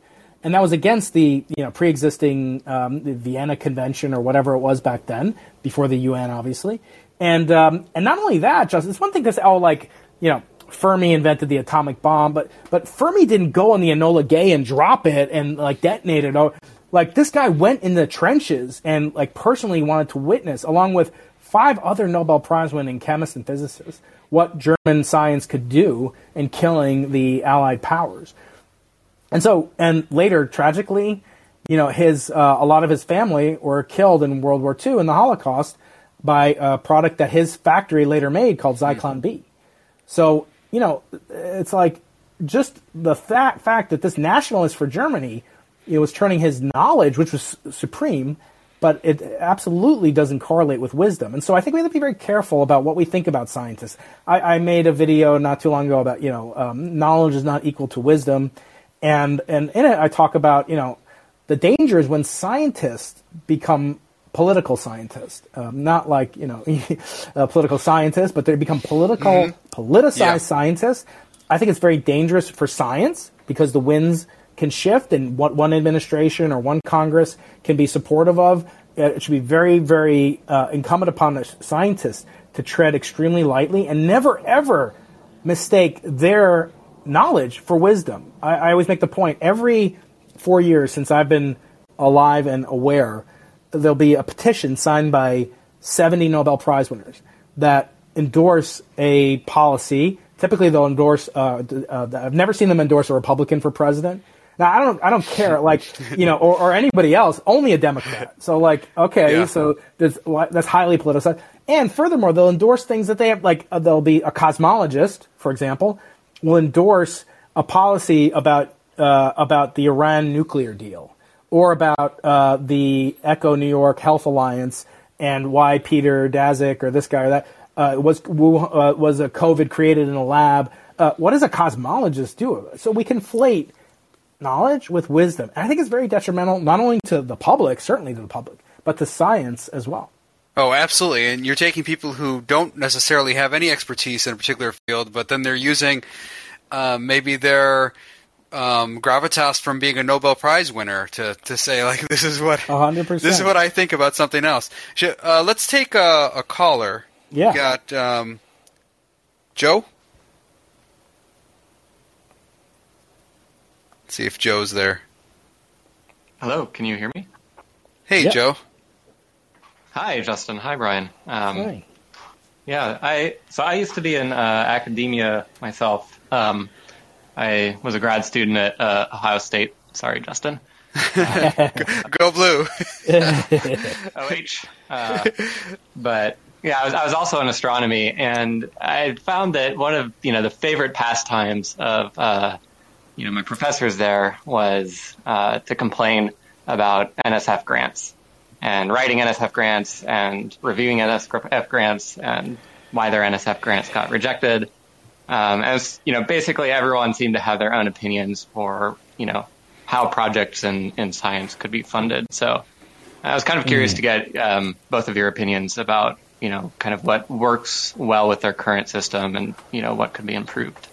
Speaker 2: and that was against the you know pre-existing um, Vienna Convention or whatever it was back then, before the UN, obviously. And um, and not only that, just it's one thing to say, oh, like you know, Fermi invented the atomic bomb, but but Fermi didn't go on the Enola Gay and drop it and like detonate it. Or, like this guy went in the trenches and like personally wanted to witness, along with five other Nobel Prize winning chemists and physicists, what German science could do in killing the Allied powers. And so, and later, tragically, you know, his uh, a lot of his family were killed in World War II in the Holocaust by a product that his factory later made called Zyklon B. So, you know, it's like just the fact fact that this nationalist for Germany it was turning his knowledge, which was supreme, but it absolutely doesn't correlate with wisdom. And so I think we have to be very careful about what we think about scientists. I, I made a video not too long ago about, you know, um, knowledge is not equal to wisdom. And, and in it, I talk about, you know, the dangers when scientists become political scientists, um, not like, you know, political scientists, but they become political, mm-hmm. politicized yeah. scientists. I think it's very dangerous for science because the winds can shift and what one administration or one Congress can be supportive of. Uh, it should be very, very uh, incumbent upon the scientists to tread extremely lightly and never, ever mistake their knowledge for wisdom. I, I always make the point every four years since I've been alive and aware, there'll be a petition signed by 70 Nobel Prize winners that endorse a policy. Typically, they'll endorse. Uh, uh, I've never seen them endorse a Republican for president. Now I don't I don't care like you know or, or anybody else only a Democrat so like okay yeah. so that's that's highly politicized and furthermore they'll endorse things that they have like uh, there'll be a cosmologist for example will endorse a policy about uh, about the Iran nuclear deal or about uh, the Echo New York Health Alliance and why Peter Daszak or this guy or that uh, was uh, was a COVID created in a lab. Uh, what does a cosmologist do? So we conflate knowledge with wisdom. And I think it's very detrimental not only to the public, certainly to the public, but to science as well.
Speaker 1: Oh, absolutely. And you're taking people who don't necessarily have any expertise in a particular field, but then they're using uh, maybe their um, gravitas from being a Nobel Prize winner to, to say like this is what 100%. this is what I think about something else. Uh, let's take a, a caller.
Speaker 2: Yeah.
Speaker 1: We got um, Joe. See if Joe's there.
Speaker 3: Hello, can you hear me?
Speaker 1: Hey, yep. Joe.
Speaker 3: Hi, Justin. Hi, Brian. Um, Hi. Yeah, I so I used to be in uh, academia myself. Um, I was a grad student at uh, Ohio State. Sorry, Justin.
Speaker 1: Go blue.
Speaker 3: OH. Uh, but yeah, I was, I was also in astronomy, and I found that one of you know the favorite pastimes of uh, you know, my professors there was uh, to complain about NSF grants and writing NSF grants and reviewing NSF grants and why their NSF grants got rejected. Um, as you know, basically everyone seemed to have their own opinions for you know how projects in, in science could be funded. So I was kind of curious mm. to get um, both of your opinions about you know kind of what works well with their current system and you know what could be improved.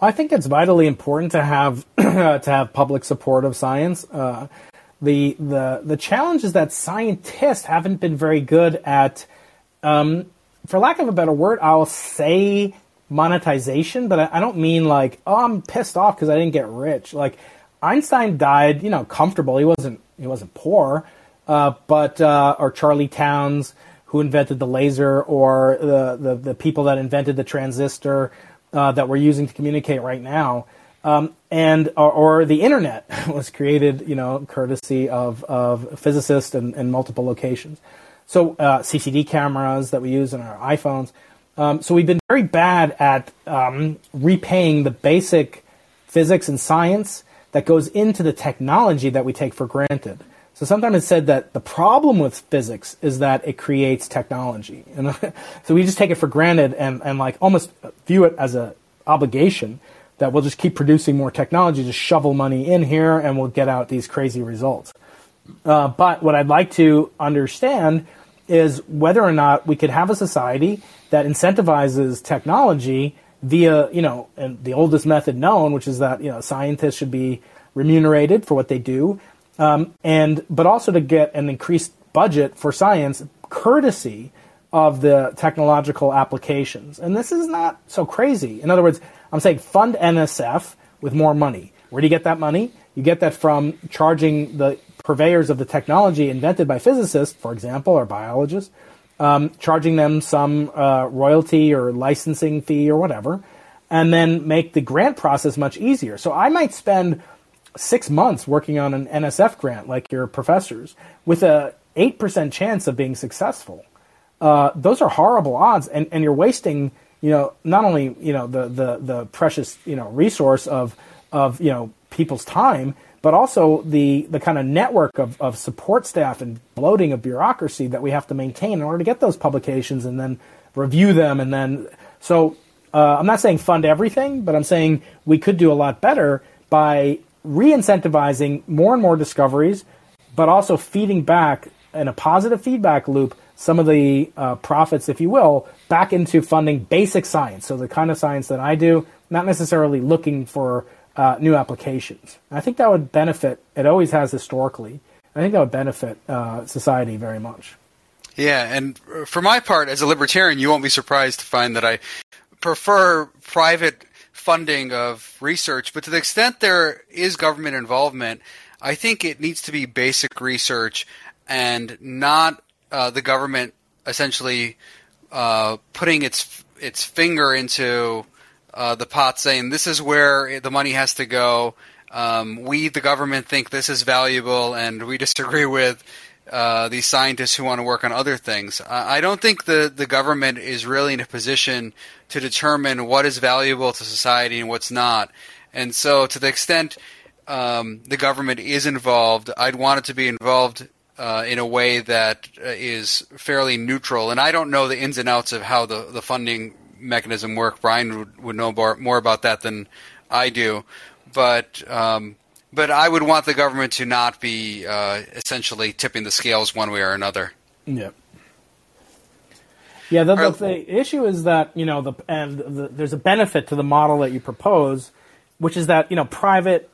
Speaker 2: I think it's vitally important to have to have public support of science. Uh, the the the challenge is that scientists haven't been very good at, um, for lack of a better word, I'll say monetization, but I, I don't mean like oh I'm pissed off because I didn't get rich. Like Einstein died, you know, comfortable. He wasn't he wasn't poor, uh, but uh, or Charlie Townes who invented the laser, or the, the the people that invented the transistor uh, that we're using to communicate right now. Um, and or, or, the internet was created, you know, courtesy of, of physicists in, in multiple locations. So uh, CCD cameras that we use in our iPhones. Um, so we've been very bad at um, repaying the basic physics and science that goes into the technology that we take for granted. So sometimes it's said that the problem with physics is that it creates technology. And so we just take it for granted and, and like almost view it as an obligation that we'll just keep producing more technology, just shovel money in here and we'll get out these crazy results. Uh, but what I'd like to understand is whether or not we could have a society that incentivizes technology via, you know, the oldest method known, which is that, you know, scientists should be remunerated for what they do, um, and but also to get an increased budget for science, courtesy of the technological applications. And this is not so crazy. In other words, I'm saying fund NSF with more money. Where do you get that money? You get that from charging the purveyors of the technology invented by physicists, for example, or biologists, um, charging them some uh, royalty or licensing fee or whatever, and then make the grant process much easier. So I might spend six months working on an NSF grant, like your professors, with a eight percent chance of being successful. Uh, those are horrible odds, and, and you're wasting, you know, not only you know the, the, the precious you know resource of of you know people's time, but also the the kind of network of, of support staff and bloating of bureaucracy that we have to maintain in order to get those publications and then review them and then so uh, I'm not saying fund everything, but I'm saying we could do a lot better by re-incentivizing more and more discoveries, but also feeding back in a positive feedback loop some of the uh, profits, if you will, back into funding basic science. So the kind of science that I do, not necessarily looking for uh, new applications. I think that would benefit. It always has historically. I think that would benefit uh, society very much.
Speaker 1: Yeah, and for my part, as a libertarian, you won't be surprised to find that I prefer private funding of research, but to the extent there is government involvement, I think it needs to be basic research and not uh, the government essentially uh, putting its its finger into uh, the pot, saying this is where the money has to go. Um, we, the government, think this is valuable, and we disagree with uh, these scientists who want to work on other things. I don't think the, the government is really in a position to determine what is valuable to society and what's not. And so, to the extent um, the government is involved, I'd want it to be involved uh, in a way that uh, fairly neutral. And I don't know the ins and outs of how the, the funding mechanism work. Brian would, would know more, more about that than I do. But um, but I would want the government to not be uh, essentially tipping the scales one way or another.
Speaker 2: Yeah. Yeah, the, the, the, issue is that you know the and the, there's a benefit to the model that you propose, which is that you know private,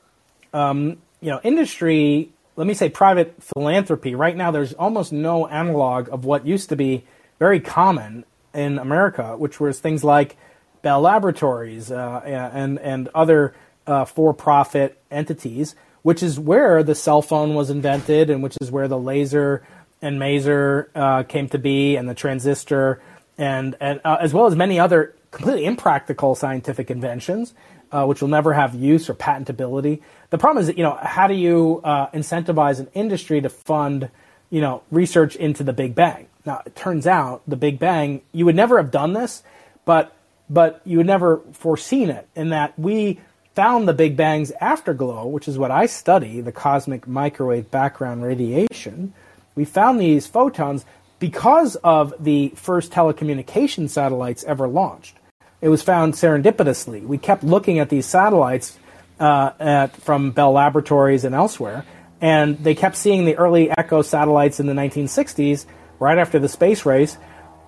Speaker 2: um, you know industry let me say private philanthropy. Right now, there's almost no analog of what used to be very common in America, which was things like Bell Laboratories uh, and and other uh, for-profit entities, which is where the cell phone was invented, and which is where the laser and maser uh, came to be, and the transistor, and and uh, as well as many other completely impractical scientific inventions, uh, which will never have use or patentability. The problem is that, you know, how do you uh, incentivize an industry to fund, you know, research into the Big Bang? Now, it turns out the Big Bang, you would never have done this, but but you would never foreseen it in that we found the Big Bang's afterglow, which is what I study, the cosmic microwave background radiation. We found these photons because of the first telecommunication satellites ever launched. It was found serendipitously. We kept looking at these satellites uh, at, from Bell Laboratories and elsewhere, and they kept seeing the early Echo satellites in the 1960s, right after the space race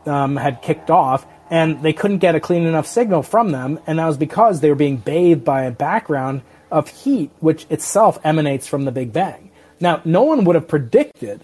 Speaker 2: um, had kicked off, and they couldn't get a clean enough signal from them, and that was because they were being bathed by a background of heat, which itself emanates from the Big Bang. Now, no one would have predicted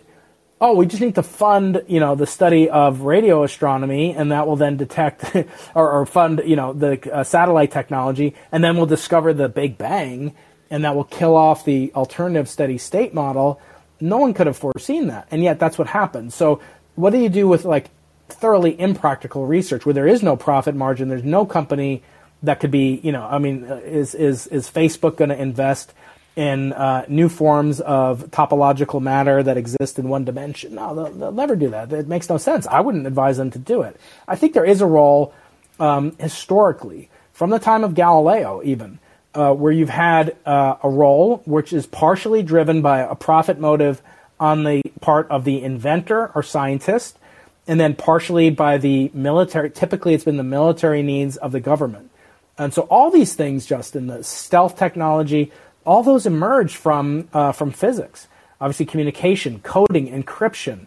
Speaker 2: oh, we just need to fund, you know, the study of radio astronomy, and that will then detect or, or, fund, you know, the uh, satellite technology, and then we'll discover the Big Bang, and that will kill off the alternative steady state model. No one could have foreseen that, and yet that's what happened. So, what do you do with like thoroughly impractical research where there is no profit margin? There's no company that could be, you know, I mean, uh, is is is Facebook going to invest? In uh, new forms of topological matter that exist in one dimension. No, they'll, they'll, never do that. It makes no sense. I wouldn't advise them to do it. I think there is a role um, historically, from the time of Galileo even, uh, where you've had uh, a role which is partially driven by a profit motive on the part of the inventor or scientist, and then partially by the military. Typically, it's been the military needs of the government. And so all these things, Justin, the stealth technology, all those emerged from uh, from physics. Obviously, communication, coding, encryption,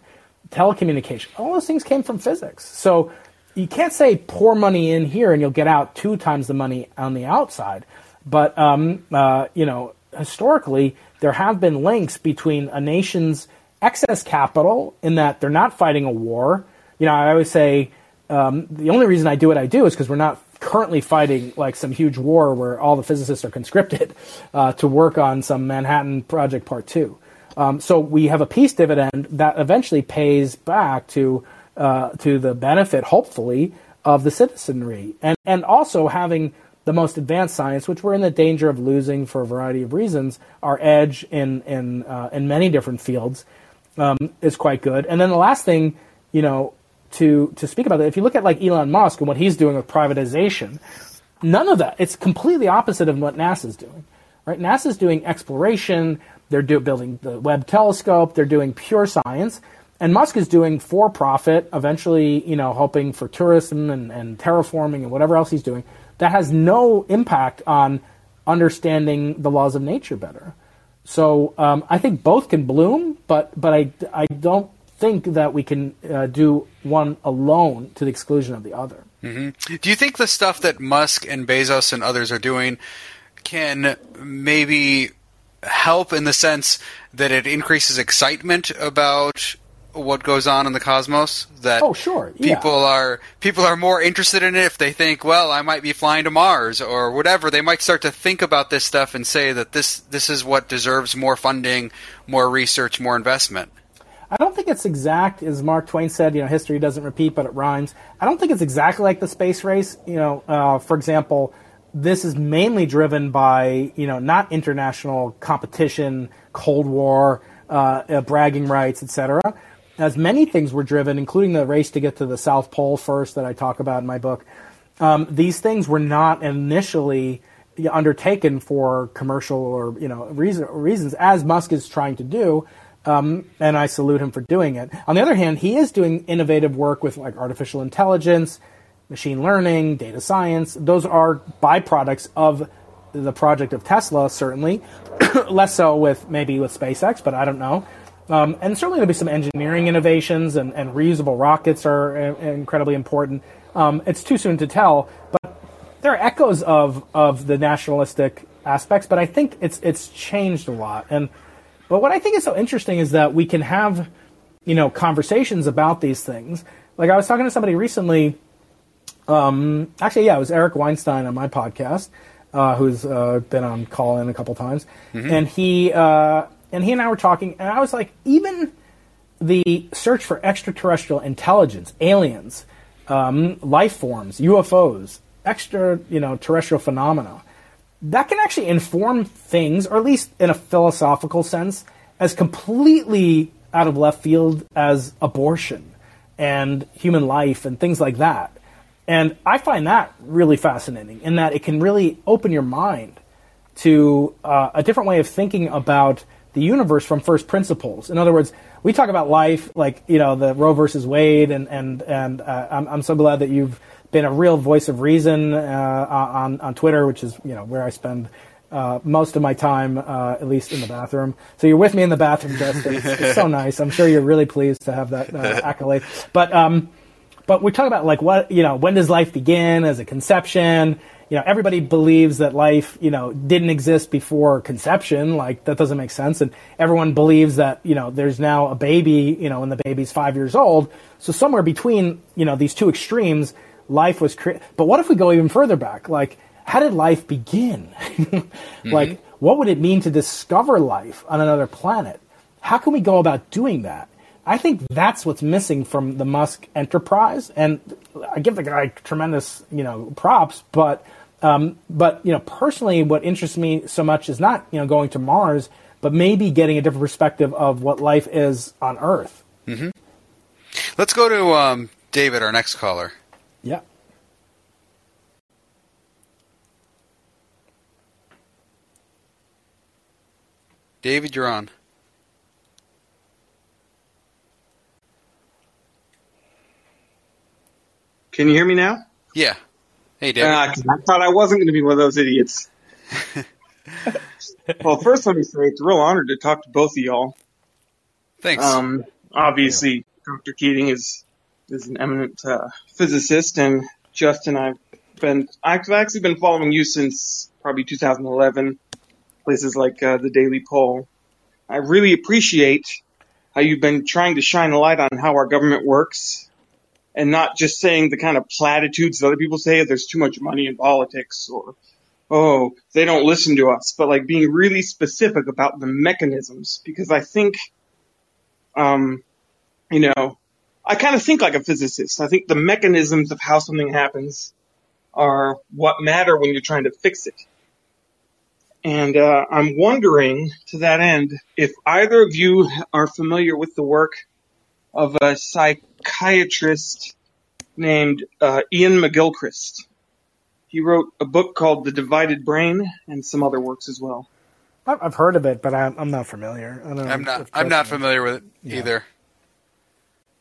Speaker 2: telecommunication. All those things came from physics. So you can't say pour money in here and you'll get out two times the money on the outside. But um, uh, you know, historically there have been links between a nation's excess capital in that they're not fighting a war. You know, I always say um, the only reason I do what I do is because we're not currently fighting like some huge war where all the physicists are conscripted uh, to work on some Manhattan Project Part Two. Um, so we have a peace dividend that eventually pays back to uh, to the benefit, hopefully, of the citizenry, and and also having the most advanced science, which we're in the danger of losing for a variety of reasons, our edge in in uh, in many different fields um, is quite good. And then the last thing, you know, to to speak about that, if you look at like Elon Musk and what he's doing with privatization, none of that. It's completely opposite of what NASA's doing. Right? NASA's doing exploration. They're do, building the Webb telescope. They're doing pure science. And Musk is doing for profit, eventually, you know, hoping for tourism and, and terraforming and whatever else he's doing. That has no impact on understanding the laws of nature better. So um, I think both can bloom, but but I, I don't think that we can uh, do one alone to the exclusion of the other.
Speaker 1: Mm-hmm. Do you think the stuff that Musk and Bezos and others are doing can maybe help in the sense that it increases excitement about what goes on in the cosmos that
Speaker 2: oh sure yeah.
Speaker 1: people are people are more interested in it if they think well I might be flying to Mars or whatever they might start to think about this stuff and say that this this is what deserves more funding more research more investment
Speaker 2: I don't think it's exact, as Mark Twain said. You know, history doesn't repeat, but it rhymes. I don't think it's exactly like the space race. You know, uh, for example, this is mainly driven by you know not international competition, Cold War, uh, uh, bragging rights, etc. As many things were driven, including the race to get to the South Pole first that I talk about in my book. Um, these things were not initially undertaken for commercial or you know reason, reasons, as Musk is trying to do um, and I salute him for doing it. On the other hand, he is doing innovative work with like artificial intelligence, machine learning, data science. Those are byproducts of the project of Tesla, certainly. Less so with maybe with SpaceX, but I don't know. Um, and certainly there'll be some engineering innovations, and, and reusable rockets are uh, incredibly important. Um, it's too soon to tell, but there are echoes of of the nationalistic aspects. But I think it's it's changed a lot, and but what I think is so interesting is that we can have, you know, conversations about these things. Like I was talking to somebody recently. Um, actually, yeah, it was Eric Weinstein on my podcast, uh, who's uh, been on Callin a couple times, mm-hmm. and he uh, and he and I were talking, and I was like, even the search for extraterrestrial intelligence, aliens, um, life forms, UFOs, extra, you know, terrestrial phenomena that can actually inform things, or at least in a philosophical sense, as completely out of left field as abortion and human life and things like that. And I find that really fascinating in that it can really open your mind to uh, a different way of thinking about the universe from first principles. In other words, we talk about life like you know the Roe versus Wade, and and and uh, I'm, I'm so glad that you've been a real voice of reason uh, on on Twitter, which is you know where I spend uh, most of my time, uh, at least in the bathroom. So you're with me in the bathroom, Justin. It's, it's so nice. I'm sure you're really pleased to have that uh, accolade. But um, but we talk about like what you know when does life begin as a conception. You know, everybody believes that life, you know, didn't exist before conception. Like that doesn't make sense. And everyone believes that, you know, there's now a baby, you know, when the baby's five years old. So somewhere between, you know, these two extremes, life was created. But what if we go even further back? Like, how did life begin? mm-hmm. Like, what would it mean to discover life on another planet? How can we go about doing that? I think that's what's missing from the Musk enterprise, and I give the guy tremendous, you know, props. But, um, but you know, personally, what interests me so much is not you know going to Mars, but maybe getting a different perspective of what life is on Earth.
Speaker 1: Mm-hmm. Let's go to um, David, our next caller.
Speaker 2: Yeah.
Speaker 1: David, you're on.
Speaker 4: Can you hear me now?
Speaker 1: Yeah. Hey, David.
Speaker 4: Uh, I thought I wasn't going to be one of those idiots. well, first let me say it's a real honor to talk to both of y'all.
Speaker 1: Thanks.
Speaker 4: Um, obviously, yeah. Dr. Keating is is an eminent uh, physicist, and Justin, I've been I've actually been following you since probably 2011. places like uh, the Daily Poll. I really appreciate how you've been trying to shine a light on how our government works and not just saying the kind of platitudes that other people say, there's too much money in politics or, oh, they don't listen to us, but like being really specific about the mechanisms because I think, um, you know, I kind of think like a physicist. I think the mechanisms of how something happens are what matter when you're trying to fix it. And uh, I'm wondering, to that end, if either of you are familiar with the work of a psychiatrist named uh, Iain McGilchrist. He wrote a book called The Divided Brain and some other works as well.
Speaker 2: I've heard of it, but I'm, I'm not familiar. I
Speaker 1: am not. I'm not familiar with it yeah. either.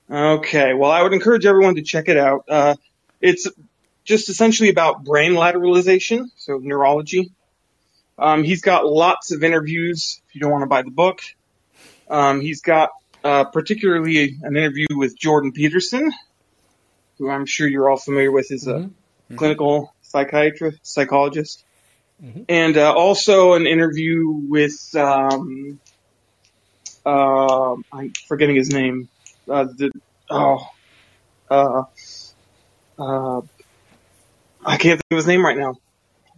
Speaker 4: Okay, well, I would encourage everyone to check it out. Uh, it's just essentially about brain lateralization, so neurology. Um, he's got lots of interviews. If you don't want to buy the book, um, he's got uh, particularly an interview with Jordan Peterson, who I'm sure you're all familiar with, is a mm-hmm. clinical psychiatrist, psychologist, mm-hmm. and uh, also an interview with um, uh, I'm forgetting his name. Uh, the oh, uh, uh, I can't think of his name right now.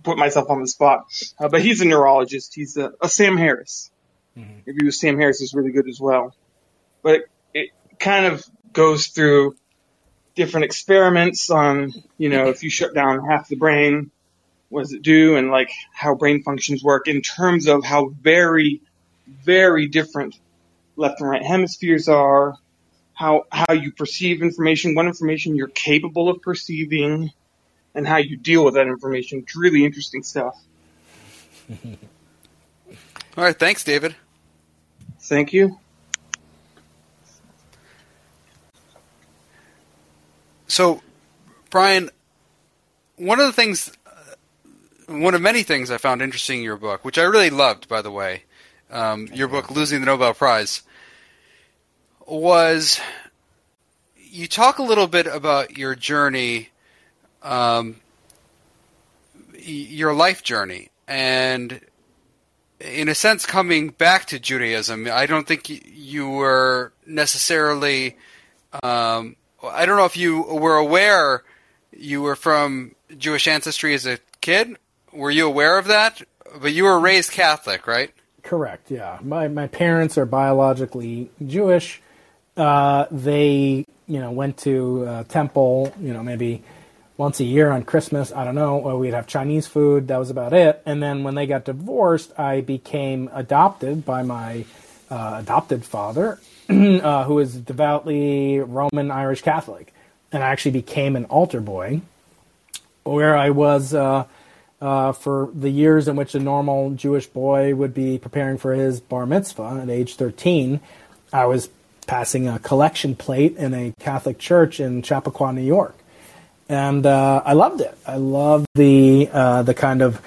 Speaker 4: Put myself on the spot, uh, but he's a neurologist. He's a, a Sam Harris. Mm-hmm. With Sam Harris is really good as well, but it, it kind of goes through different experiments on, you know, if you shut down half the brain, what does it do? And like how brain functions work in terms of how very, very different left and right hemispheres are, how, how you perceive information, what information you're capable of perceiving, and how you deal with that information. It's really interesting stuff.
Speaker 1: All right. Thanks, David.
Speaker 4: Thank you.
Speaker 1: So, Brian, one of the things, one of many things I found interesting in your book, which I really loved, by the way, um, your book "Losing the Nobel Prize," was you talk a little bit about your journey, um, your life journey, and in a sense, coming back to Judaism. I don't think you were necessarily um, I don't know if you were aware you were from Jewish ancestry as a kid. Were you aware of that? But you were raised Catholic, right?
Speaker 2: Correct. Yeah, my my parents are biologically Jewish. Uh, they, you know, went to uh, temple. You know, maybe once a year on Christmas. I don't know. Or we'd have Chinese food. That was about it. And then when they got divorced, I became adopted by my uh, adopted father, uh, who was devoutly Roman Irish Catholic, and I actually became an altar boy, where I was uh, uh, for the years in which a normal Jewish boy would be preparing for his bar mitzvah at age 13. I was passing a collection plate in a Catholic church in Chappaqua, New York, and uh, I loved it. I loved the uh, the kind of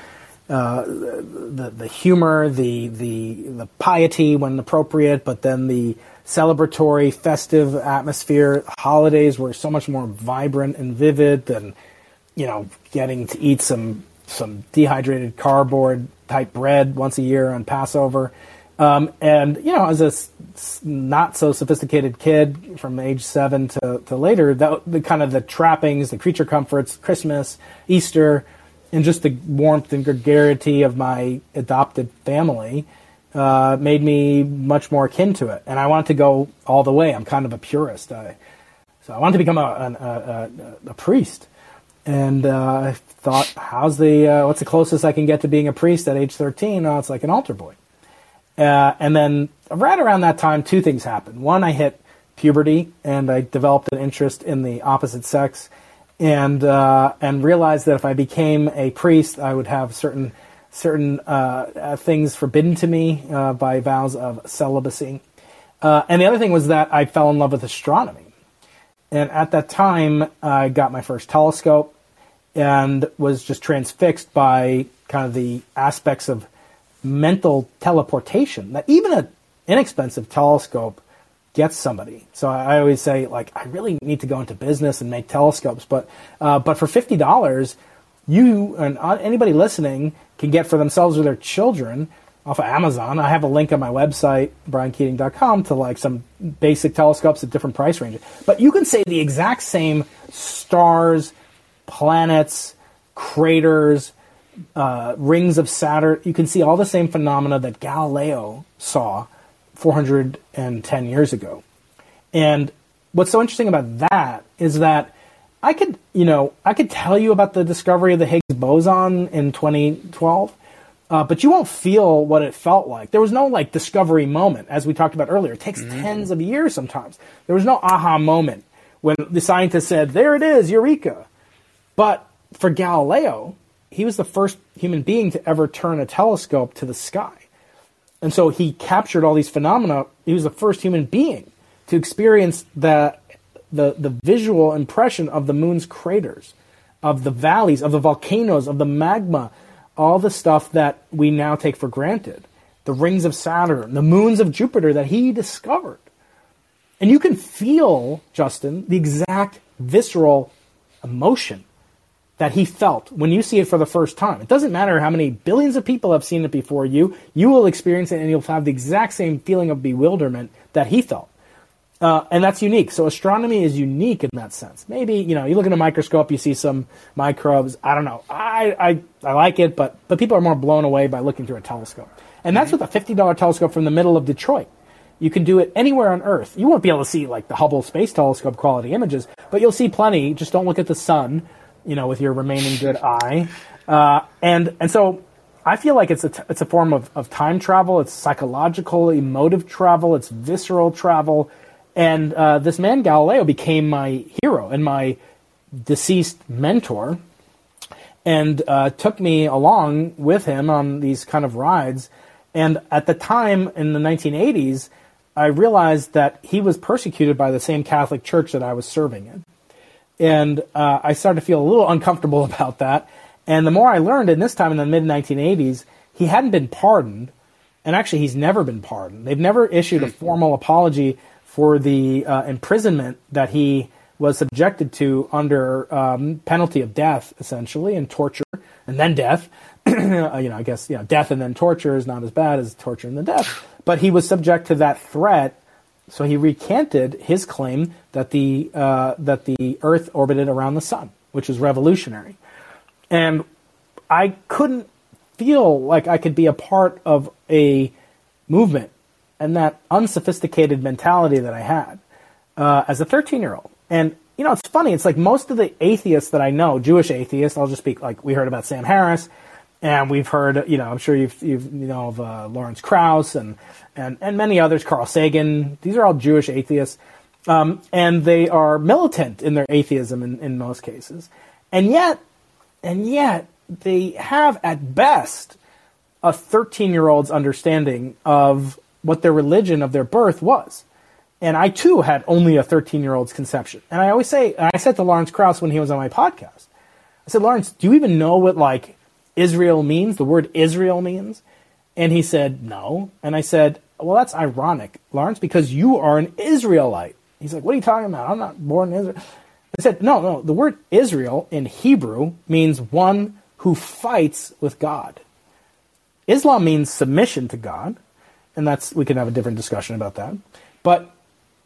Speaker 2: uh, the the humor, the the the piety when appropriate, but then the celebratory, festive atmosphere. Holidays were so much more vibrant and vivid than you know getting to eat some some dehydrated cardboard type bread once a year on Passover. Um, and you know, as a not so sophisticated kid from age seven to, to later, that, the kind of the trappings, the creature comforts, Christmas, Easter, and just the warmth and gregarity of my adopted family uh, made me much more akin to it. And I wanted to go all the way. I'm kind of a purist. I, so I wanted to become a, a, a, a priest. And uh, I thought, how's the uh, what's the closest I can get to being a priest at age 13? Oh, it's like an altar boy. Uh, and then right around that time, two things happened. One, I hit puberty, and I developed an interest in the opposite sex and uh, and realized that if I became a priest, I would have certain certain uh, uh, things forbidden to me uh, by vows of celibacy. Uh, and the other thing was that I fell in love with astronomy, and at that time I got my first telescope and was just transfixed by kind of the aspects of mental teleportation that even an inexpensive telescope gets somebody. So I always say, like, I really need to go into business and make telescopes, but uh, but for fifty dollars, you and anybody listening can get for themselves or their children off of Amazon. I have a link on my website, briankeating.com, to like some basic telescopes at different price ranges. But you can say the exact same stars, planets, craters, uh, rings of Saturn. You can see all the same phenomena that Galileo saw 410 years ago. And what's so interesting about that is that I could, you know, I could tell you about the discovery of the Higgs boson in 2012, uh, but you won't feel what it felt like. There was no like discovery moment, as we talked about earlier. It takes mm-hmm. tens of years sometimes. There was no aha moment when the scientist said, "There it is, eureka!" But for Galileo, he was the first human being to ever turn a telescope to the sky, and so he captured all these phenomena. He was the first human being to experience the the, the visual impression of the moon's craters, of the valleys, of the volcanoes, of the magma, all the stuff that we now take for granted. The rings of Saturn, the moons of Jupiter that he discovered. And you can feel, Justin, the exact visceral emotion that he felt when you see it for the first time. It doesn't matter how many billions of people have seen it before you, you will experience it and you'll have the exact same feeling of bewilderment that he felt. Uh, and that's unique. So astronomy is unique in that sense. Maybe you know you look in a microscope, you see some microbes. I don't know. I I, I like it, but but people are more blown away by looking through a telescope. And that's mm-hmm. with a fifty dollar telescope from the middle of Detroit. You can do it anywhere on Earth. You won't be able to see like the Hubble Space Telescope quality images, but you'll see plenty. Just don't look at the sun, you know, with your remaining good eye. Uh, and and so I feel like it's a t- it's a form of, of time travel. It's psychological, emotive travel. It's visceral travel and uh, this man Galileo became my hero and my deceased mentor, and uh, took me along with him on these kind of rides. And at the time in the 1980s, I realized that he was persecuted by the same Catholic Church that I was serving in. And uh, I started to feel a little uncomfortable about that. And the more I learned, in this time in the mid 1980s, he hadn't been pardoned. And actually, he's never been pardoned. They've never issued a formal apology for the uh, imprisonment that he was subjected to under um, penalty of death, essentially, and torture, and then death. you know, I guess you know, death and then torture is not as bad as torture and then death. But he was subject to that threat, so he recanted his claim that the uh, that the Earth orbited around the sun, which was revolutionary. And I couldn't feel like I could be a part of a movement and that unsophisticated mentality that I had uh, as a 13 year old. And you know, it's funny. It's like most of the atheists that I know, Jewish atheists. I'll just speak like we heard about Sam Harris, and we've heard, you know, I'm sure you've, you've you know of uh, Lawrence Krauss and and and many others, Carl Sagan. These are all Jewish atheists, um, and they are militant in their atheism in, in most cases, and yet, and yet they have at best a 13 year old's understanding of what their religion of their birth was. And I too had only a 13 year old's conception. And I always say, I said to Lawrence Krauss when he was on my podcast, I said, Lawrence, do you even know what like Israel means? The word Israel means? And he said, no. And I said, well, that's ironic, Lawrence, because you are an Israelite. He's like, what are you talking about? I'm not born in Israel. I said, no, no, the word Israel in Hebrew means one who fights with God. Islam means submission to God and that's we can have a different discussion about that. But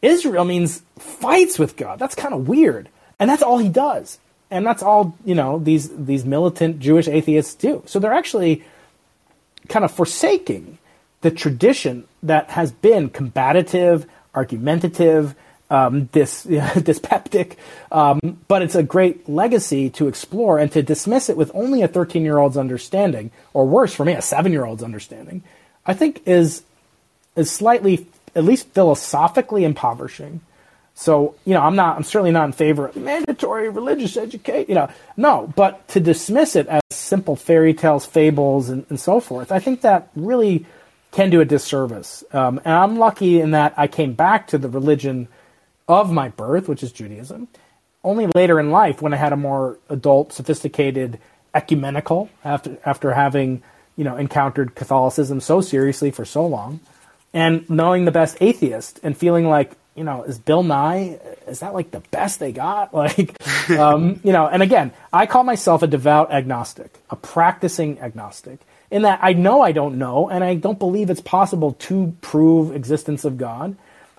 Speaker 2: Israel means fights with God. That's kind of weird, and that's all he does, and that's all you know. These these militant Jewish atheists do. So they're actually kind of forsaking the tradition that has been combative, argumentative, um, dis, dyspeptic, um, but it's a great legacy to explore and to dismiss it with only a 13 year old's understanding, or worse for me, a seven year old's understanding, I think is is slightly, at least philosophically impoverishing. So, you know, I'm not, I'm certainly not in favor of mandatory religious education, you know, no, but to dismiss it as simple fairy tales, fables, and, and so forth, I think that really can do a disservice. Um, and I'm lucky in that I came back to the religion of my birth, which is Judaism, only later in life when I had a more adult, sophisticated, ecumenical, after, after having, you know, encountered Catholicism so seriously for so long and knowing the best atheist and feeling like you know is bill nye is that like the best they got like um, you know and again i call myself a devout agnostic a practicing agnostic in that I know I don't know, and I don't believe it's possible to prove existence of God,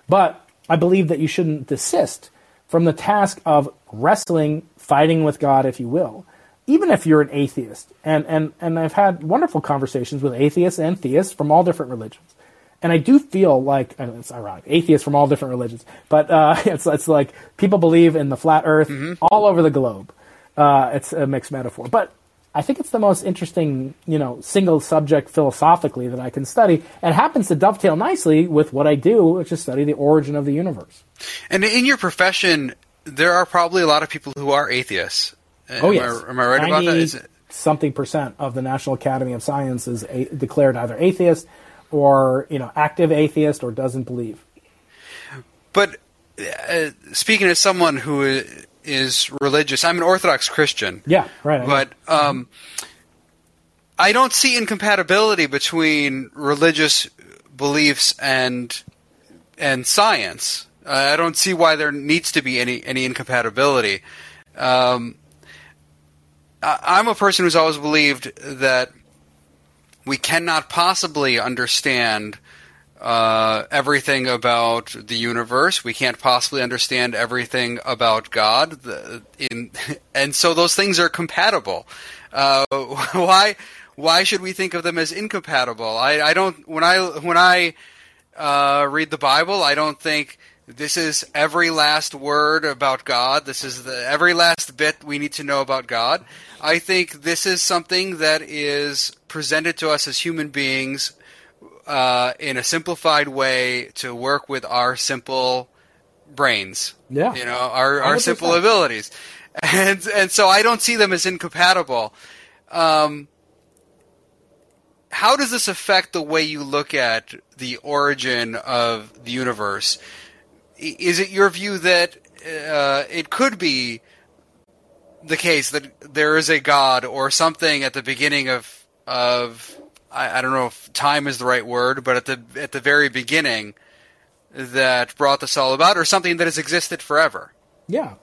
Speaker 2: but I believe that you shouldn't desist from the task of wrestling, fighting with God, if you will, even if you're an atheist. And, and, and I've had wonderful conversations with atheists and theists from all different religions. And I do feel like, it's ironic, atheists from all different religions, but uh, it's, it's like people believe in the flat earth mm-hmm. all over the globe. Uh, it's a mixed metaphor. But I think it's the most interesting, you know, single subject philosophically that I can study, and happens to dovetail nicely with what I do, which is study the origin of the universe.
Speaker 1: And in your profession, there are probably a lot of people who are atheists.
Speaker 2: Oh am yes,
Speaker 1: I, am I right about that? Is it...
Speaker 2: Something percent of the National Academy of Sciences a- declared either atheist or you know active atheist or doesn't believe.
Speaker 1: But uh, speaking as someone who is religious. I'm an Orthodox Christian.
Speaker 2: Yeah, right.
Speaker 1: But um, I don't see incompatibility between religious beliefs and and science. Uh, I don't see why there needs to be any any incompatibility. Um, I, am a person who's always believed that we cannot possibly understand uh, everything about the universe. We can't possibly understand everything about God. The, in, and so those things are compatible. Uh, why? Why should we think of them as incompatible? I, I don't. When I when I uh, read the Bible, I don't think this is every last word about God. This is the every last bit we need to know about God. I think this is something that is presented to us as human beings uh, in a simplified way to work with our simple brains.
Speaker 2: Yeah.
Speaker 1: You know, our, our simple abilities. And, and so I don't see them as incompatible. Um, how does this affect the way you look at the origin of the universe? Is it your view that uh, it could be the case that there is a god or something at the beginning of of I, I, don't know if time is the right word, but at the at the very beginning that brought this all about, or something that has existed forever.
Speaker 2: Yeah.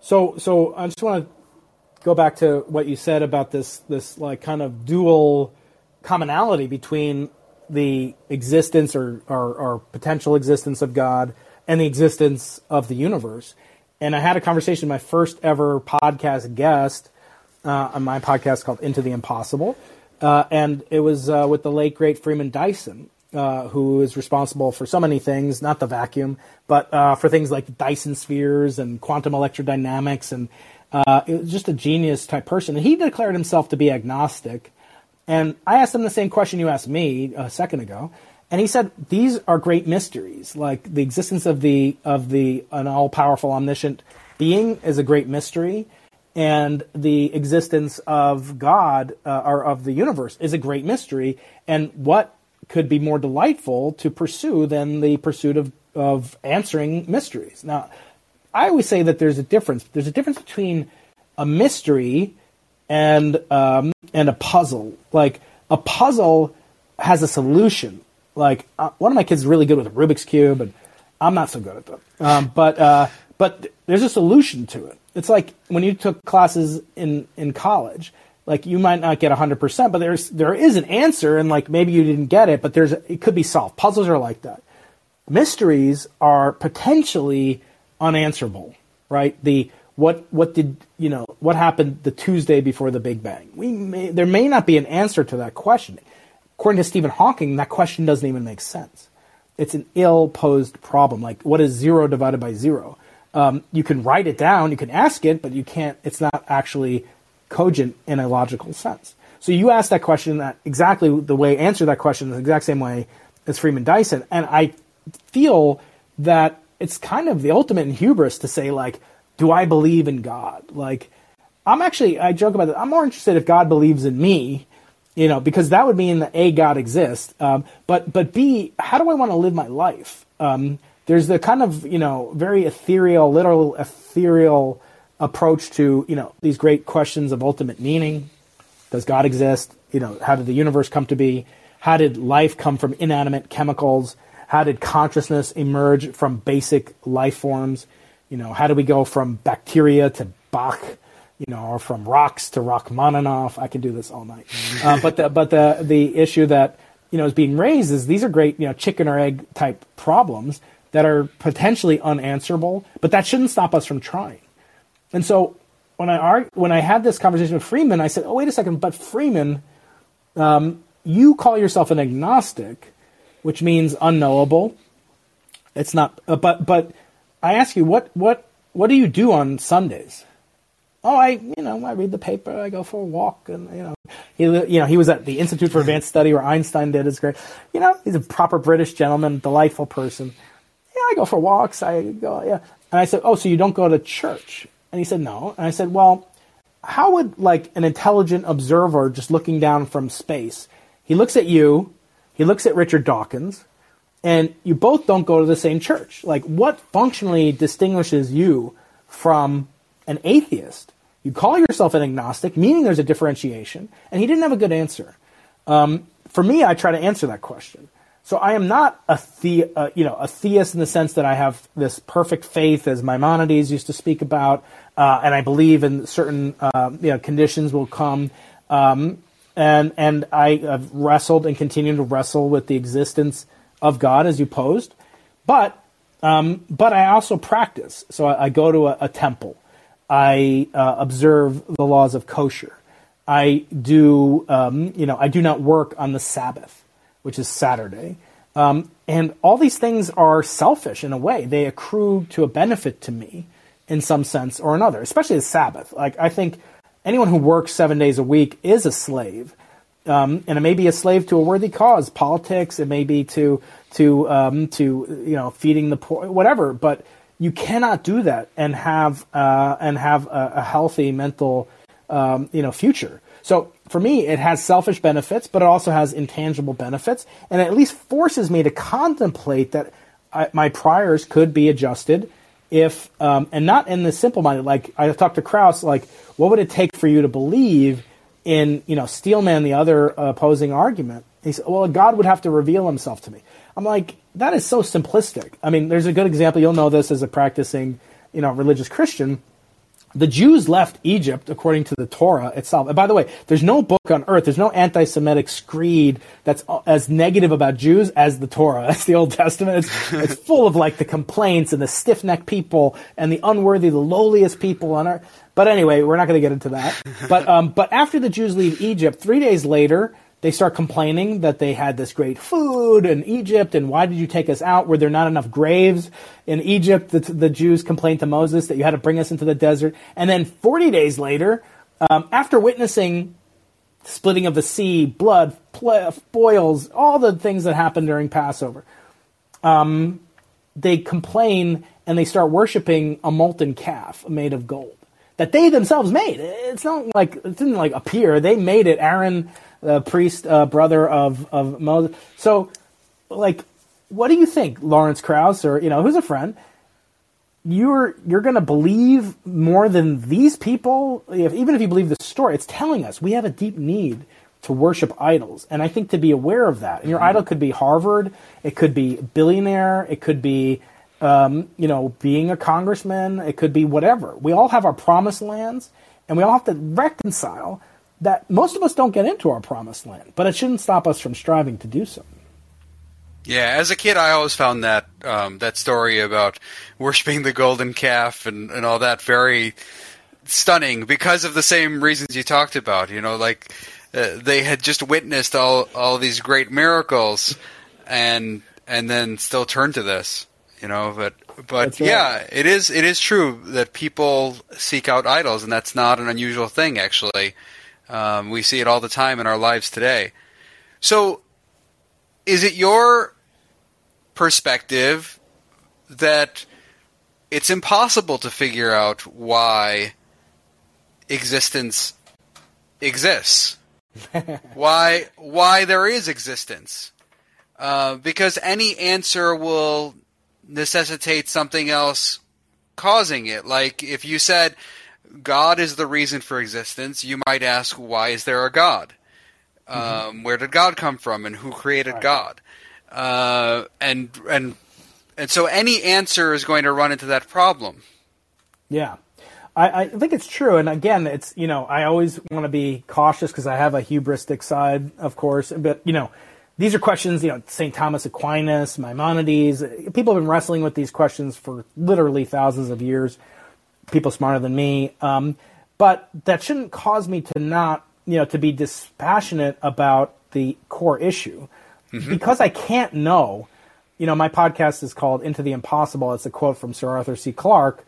Speaker 2: So so I just want to go back to what you said about this this like kind of dual commonality between the existence or, or, or potential existence of God and the existence of the universe. And I had a conversation with my first ever podcast guest uh, on my podcast called Into the Impossible uh, and it was uh, with the late great Freeman Dyson, uh, who is responsible for so many things, not the vacuum, but uh, for things like Dyson spheres and quantum electrodynamics, and uh, it was just a genius type person. And he declared himself to be agnostic. And I asked him the same question you asked me a second ago, and he said these are great mysteries, like the existence of the of the an all powerful omniscient being is a great mystery and the existence of God uh, or of the universe is a great mystery. And what could be more delightful to pursue than the pursuit of, of answering mysteries? Now, I always say that there's a difference. There's a difference between a mystery and um, and a puzzle. Like a puzzle has a solution. Like uh, one of my kids is really good with a Rubik's cube, and I'm not so good at them. Um, but uh, but there's a solution to it. It's like when you took classes in in college like you might not get 100% but there's there is an answer and like maybe you didn't get it but there's it could be solved. Puzzles are like that. Mysteries are potentially unanswerable right? The what what did you know what happened the tuesday before the big bang? We may, there may not be an answer to that question according to stephen hawking that question doesn't even make sense it's an ill posed problem like what is zero divided by zero um, you can write it down, you can ask it, but you can't. It's not actually cogent in a logical sense. So you ask that question that exactly the way answer that question the exact same way as Freeman Dyson, and I feel that it's kind of the ultimate in hubris to say like, do I believe in God? Like, I'm actually I joke about it. I'm more interested if God believes in me, you know, because that would mean that a God exists. Um, but but b how do I want to live my life? Um, there's the kind of you know very ethereal, literal ethereal approach to you know these great questions of ultimate meaning. Does God exist? You know, how did the universe come to be? How did life come from inanimate chemicals? How did consciousness emerge from basic life forms? You know, how do we go from bacteria to Bach? You know, or from rocks to Rachmaninoff. I could do this all night. Uh, but the, but the the issue that you know is being raised is these are great you know chicken or egg type problems that are potentially unanswerable, but that shouldn't stop us from trying. And so when I arg- when I had this conversation with Freeman, I said, "Oh, wait a second, but Freeman, um, you call yourself an agnostic, which means unknowable. It's not, uh, but but I ask you, what what what do you do on Sundays?" Oh, I you know I read the paper, I go for a walk, and you know he you know he was at the Institute for Advanced Study where Einstein did his great. You know he's a proper British gentleman, delightful person. Yeah, I go for walks. I go yeah, and I said, oh, so you don't go to church? And he said, no. And I said, well, how would like an intelligent observer just looking down from space? He looks at you, he looks at Richard Dawkins, and you both don't go to the same church. Like, what functionally distinguishes you from an atheist? You call yourself an agnostic, meaning there's a differentiation, and he didn't have a good answer. Um, for me, I try to answer that question. So I am not a the, uh, you know a theist in the sense that I have this perfect faith, as Maimonides used to speak about, uh, and I believe in certain uh, you know conditions will come. Um, and and I have wrestled and continue to wrestle with the existence of God as you posed, but um, but I also practice. So I, I go to a, a temple. I uh, observe the laws of kosher. I do um, you know I do not work on the Sabbath which is Saturday. Um, and all these things are selfish in a way. They accrue to a benefit to me in some sense or another, especially the Sabbath. Like, I think anyone who works seven days a week is a slave. Um, and it may be a slave to a worthy cause, politics. It may be to to um, to you know feeding the poor, whatever. But you cannot do that and have uh, and have a, a healthy mental um, you know future. So for me, it has selfish benefits, but it also has intangible benefits, and it at least forces me to contemplate that I, my priors could be adjusted if, um, and not in the simple minded. Like I talked to Krauss, like what would it take for you to believe in, you know, Steelman, the other opposing argument? He said, well, God would have to reveal himself to me. I'm like, that is so simplistic. I mean, there's a good example. You'll know this as a practicing, you know, religious Christian the Jews left Egypt according to the Torah itself. And by the way, there's no book on earth, there's no anti Semitic screed that's as negative about Jews as the Torah. That's the Old Testament. It's, it's full of like the complaints and the stiff necked people and the unworthy, the lowliest people on earth. But anyway, we're not going to get into that. But, um, but after the Jews leave Egypt, three days later, they start complaining that they had this great food in Egypt, and why did you take us out? Were there not enough graves in Egypt? The, the Jews complained to Moses that you had to bring us into the desert. And then 40 days later, um, after witnessing splitting of the sea, blood, boils, all the things that happened during Passover, um, they complain and they start worshiping a molten calf made of gold that they themselves made. It's not like it didn't like appear. They made it. Aaron the priest uh, brother of of Moses. So, like, what do you think, Lawrence Krauss, or you know, who's a friend? You're you're going to believe more than these people, if, even if you believe the story. It's telling us we have a deep need to worship idols, and I think to be aware of that. And your idol could be Harvard, it could be billionaire, it could be um, you know, being a congressman, it could be whatever. We all have our promised lands, and we all have to reconcile that most of us don't get into our promised land, but it shouldn't stop us from striving to do so.
Speaker 1: Yeah, as a kid, I always found that um, that story about worshiping the golden calf and, and all that very stunning because of the same reasons you talked about. You know, like uh, they had just witnessed all all these great miracles, and and then still turned to this. You know, but but right. yeah, it is it is true that people seek out idols, and that's not an unusual thing actually. Um, we see it all the time in our lives today. So, is it your perspective that it's impossible to figure out why existence exists? why why there is existence? Uh, because any answer will necessitate something else causing it. Like if you said, God is the reason for existence, you might ask, why is there a God? Mm-hmm. Um, where did God come from, and who created right. God? Uh, and and and so any answer is going to run into that problem.
Speaker 2: Yeah. I, I think it's true, and again, it's you know I always want to be cautious because I have a hubristic side, of course. But you know, these are questions. You know, Saint Thomas Aquinas, Maimonides. People have been wrestling with these questions for literally thousands of years. People smarter than me, um, but that shouldn't cause me to not you know to be dispassionate about the core issue mm-hmm. because I can't know. You know, my podcast is called Into the Impossible. It's a quote from Sir Arthur C. Clarke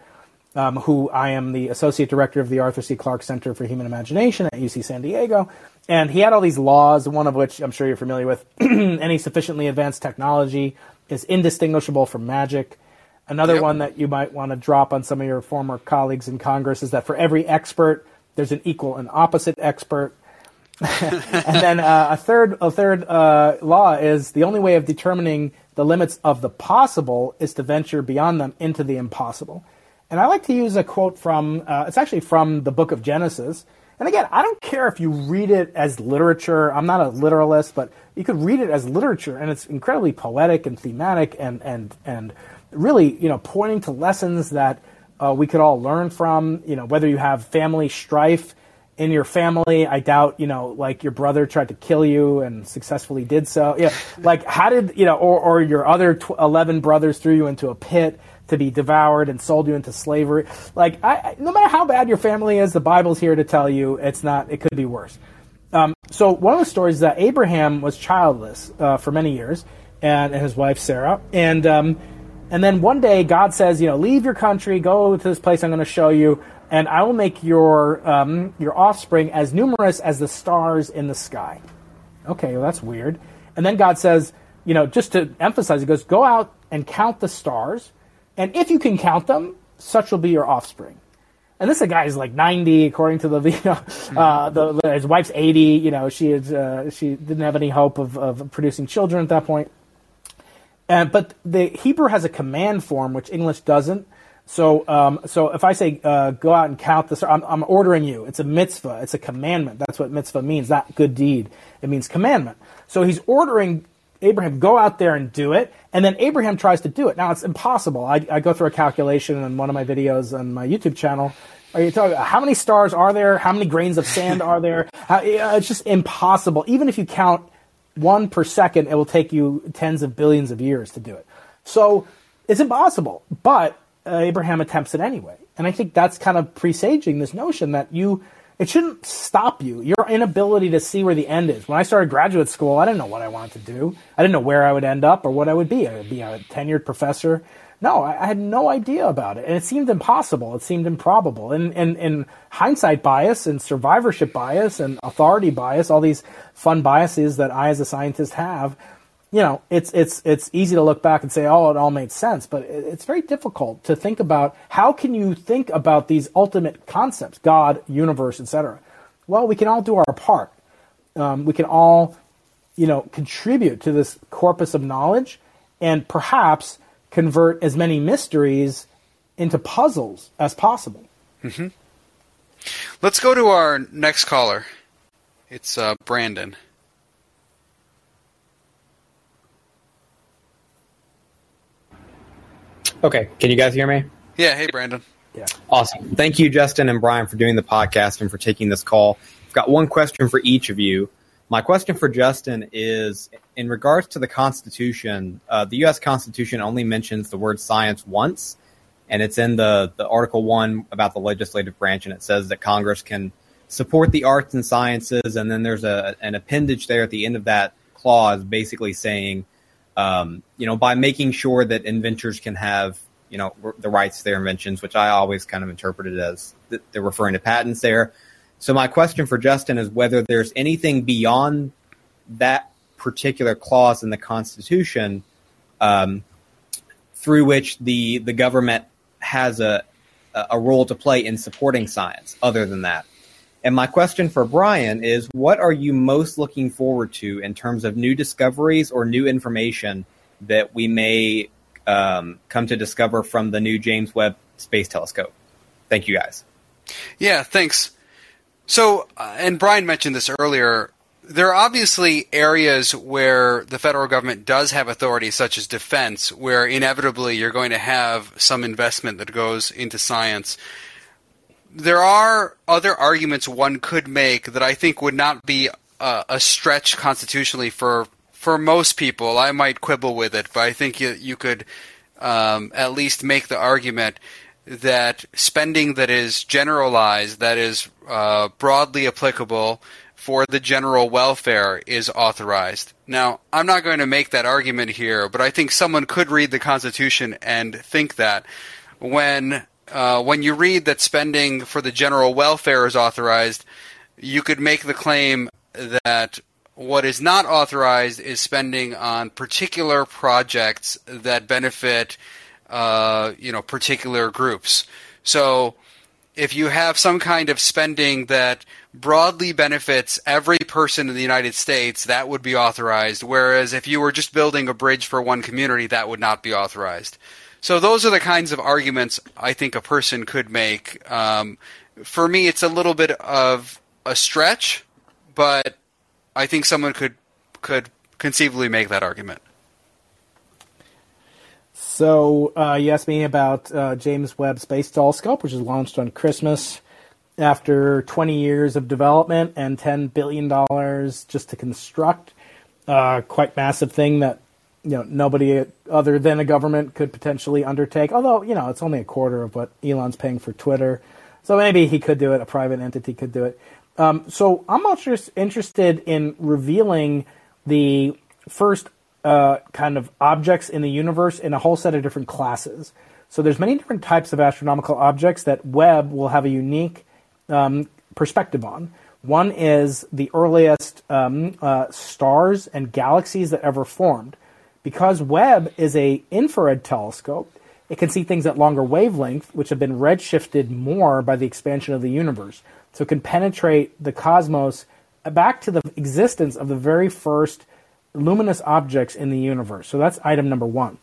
Speaker 2: um, who I am the associate director of the Arthur C. Clarke Center for Human Imagination at UC San Diego. And he had all these laws, one of which I'm sure you're familiar with. Any sufficiently advanced technology is indistinguishable from magic. Another yep. one that you might want to drop on some of your former colleagues in Congress is that for every expert, there's an equal and opposite expert. and then uh, a third, a third uh, law is the only way of determining the limits of the possible is to venture beyond them into the impossible. And I like to use a quote from, uh, it's actually from the book of Genesis. And again, I don't care if you read it as literature. I'm not a literalist, but you could read it as literature, and it's incredibly poetic and thematic, and and and really, you know, pointing to lessons that uh, we could all learn from. You know, whether you have family strife in your family, I doubt, you know, like your brother tried to kill you and successfully did so. Yeah, like how did you know, or or your other tw- eleven brothers threw you into a pit to be devoured and sold you into slavery. Like, I, no matter how bad your family is, the Bible's here to tell you it's not. It could be worse. Um, so one of the stories is that Abraham was childless uh, for many years, and, and, his wife Sarah, and um, and then one day God says, you know, leave your country, go to this place I'm going to show you, and I will make your um, your offspring as numerous as the stars in the sky. Okay, well that's weird. And then God says, you know, just to emphasize, He goes, go out and count the stars and if you can count them, such will be your offspring. And this guy is like 90, according to the, you know, uh, the, his wife's 80. You know, she is, uh, she didn't have any hope of, of producing children at that point. And, but the Hebrew has a command form, which English doesn't. So, um, so if I say uh, go out and count this, I'm, I'm, ordering you. It's a mitzvah. It's a commandment. That's what mitzvah means. Not good deed. It means commandment. So he's ordering Abraham, go out there and do it. And then Abraham tries to do it. Now it's impossible. I, I go through a calculation in one of my videos on my YouTube channel. Are you talking how many stars are there? How many grains of sand are there? How, it's just impossible. Even if you count one per second, it will take you tens of billions of years to do it. So it's impossible. But uh, Abraham attempts it anyway. And I think that's kind of presaging this notion that you it shouldn't stop you. Your inability to see where the end is. When I started graduate school, I didn't know what I wanted to do. I didn't know where I would end up or what I would be. I would be a tenured professor. No, I, I had no idea about it. And it seemed impossible. It seemed improbable. And, and, and hindsight bias and survivorship bias and authority bias, all these fun biases that I as a scientist have, you know, it's it's it's easy to look back and say, oh, it all made sense, but it's very difficult to think about how can you think about these ultimate concepts, God, universe, etc. Well, we can all do our part. Um, we can all, you know, contribute to this corpus of knowledge, and perhaps convert as many mysteries into puzzles as possible.
Speaker 1: Mm-hmm. Let's go to our next caller. It's uh, Brandon.
Speaker 5: Okay, can you guys hear me?
Speaker 1: Yeah, hey Brandon.
Speaker 2: Yeah.
Speaker 5: Awesome. Thank you, Justin and Brian, for doing the podcast and for taking this call. I've got one question for each of you. My question for Justin is in regards to the Constitution, uh, the U.S. Constitution only mentions the word science once, and it's in the, the Article 1 about the legislative branch, and it says that Congress can support the arts and sciences, and then there's a, an appendage there at the end of that clause basically saying um, you know, by making sure that inventors can have, you know, the rights to their inventions, which I always kind of interpreted as they're referring to patents there. So my question for Justin is whether there's anything beyond that particular clause in the Constitution um, through which the the government has a a role to play in supporting science other than that. And my question for Brian is what are you most looking forward to in terms of new discoveries or new information that we may um, come to discover from the new James Webb Space Telescope? Thank you guys.
Speaker 1: Yeah, thanks. So, uh, and Brian mentioned this earlier. There are obviously areas where the federal government does have authority, such as defense, where inevitably you're going to have some investment that goes into science there are other arguments one could make that I think would not be a, a stretch constitutionally for for most people. I might quibble with it, but I think you you could um, at least make the argument that spending that is generalized, that is uh, broadly applicable for the general welfare is authorized. Now, I'm not going to make that argument here, but I think someone could read the Constitution and think that when uh, when you read that spending for the general welfare is authorized, you could make the claim that what is not authorized is spending on particular projects that benefit, uh, you know, particular groups. So, if you have some kind of spending that broadly benefits every person in the United States, that would be authorized. Whereas if you were just building a bridge for one community, that would not be authorized. So those are the kinds of arguments I think a person could make. Um, for me, it's a little bit of a stretch, but I think someone could could conceivably make that argument.
Speaker 2: So uh, you asked me about uh, James Webb Space Telescope, which was launched on Christmas after 20 years of development and 10 billion dollars just to construct. Uh, quite massive thing that you know nobody other than a government could potentially undertake. Although you know it's only a quarter of what Elon's paying for Twitter, so maybe he could do it. A private entity could do it. Um, so I'm also interested in revealing the first uh, kind of objects in the universe in a whole set of different classes. So there's many different types of astronomical objects that Webb will have a unique um, perspective on. One is the earliest um, uh, stars and galaxies that ever formed. Because Webb is a infrared telescope, it can see things at longer wavelength, which have been redshifted more by the expansion of the universe. So it can penetrate the cosmos back to the existence of the very first luminous objects in the universe. So that's item number one.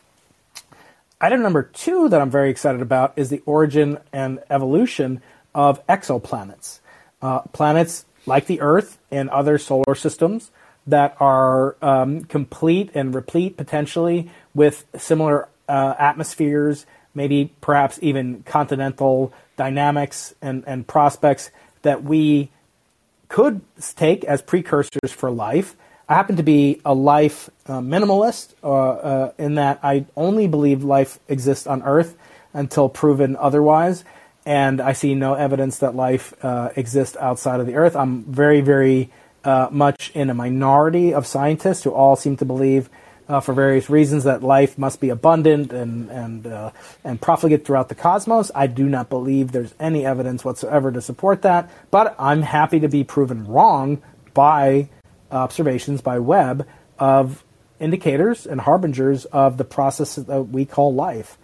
Speaker 2: Item number two that I'm very excited about is the origin and evolution of exoplanets. Uh, planets like the Earth and other solar systems that are um, complete and replete potentially with similar uh, atmospheres, maybe perhaps even continental dynamics and, and prospects that we could take as precursors for life. I happen to be a life uh, minimalist uh, uh, in that I only believe life exists on Earth until proven otherwise and I see no evidence that life uh, exists outside of the Earth. I'm very, very uh, much in a minority of scientists who all seem to believe, uh, for various reasons, that life must be abundant and and and profligate throughout the cosmos. I do not believe there's any evidence whatsoever to support that, but I'm happy to be proven wrong by observations by Webb of indicators and harbingers of the process that we call life.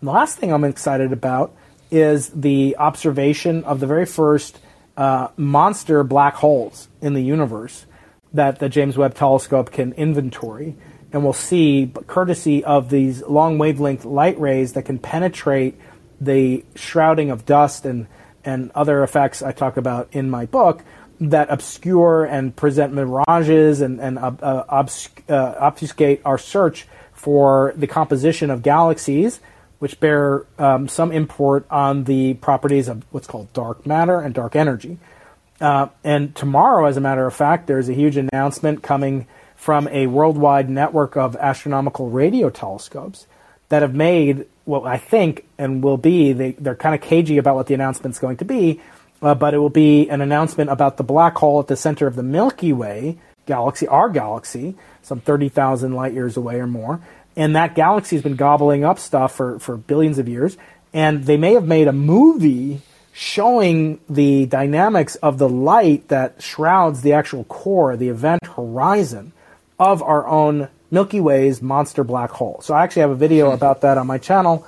Speaker 2: And the last thing I'm excited about is the observation of the very first uh, monster black holes in the universe that the James Webb Telescope can inventory. And we'll see, courtesy of these long wavelength light rays that can penetrate the shrouding of dust and, and other effects I talk about in my book, that obscure and present mirages and, and uh, uh, obfuscate our search for the composition of galaxies which bear um, some import on the properties of what's called dark matter and dark energy. Uh, and tomorrow, as a matter of fact, there's a huge announcement coming from a worldwide network of astronomical radio telescopes that have made what I think and will be, they, they're kind of cagey about what the announcement's going to be, uh, but it will be an announcement about the black hole at the center of the Milky Way galaxy, our galaxy, some 30,000 light years away or more, and that galaxy has been gobbling up stuff for, for billions of years. And they may have made a movie showing the dynamics of the light that shrouds the actual core, the event horizon of our own Milky Way's monster black hole. So I actually have a video about that on my channel,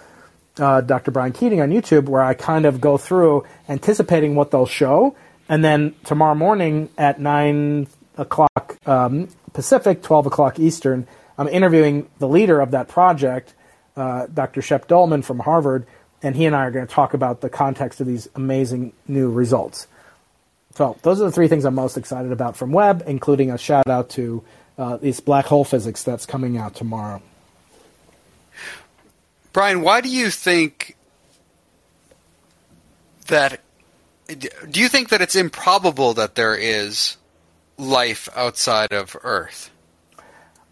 Speaker 2: uh, Dr. Brian Keating on YouTube, where I kind of go through anticipating what they'll show. And then tomorrow morning at 9 o'clock um, Pacific, 12 o'clock Eastern, I'm interviewing the leader of that project, uh, Dr. Shep Doeleman from Harvard, and he and I are going to talk about the context of these amazing new results. So those are the three things I'm most excited about from Webb, including a shout out to uh, this black hole physics that's coming out tomorrow.
Speaker 1: Brian, why do you think that do you think that it's improbable that there is life outside of Earth?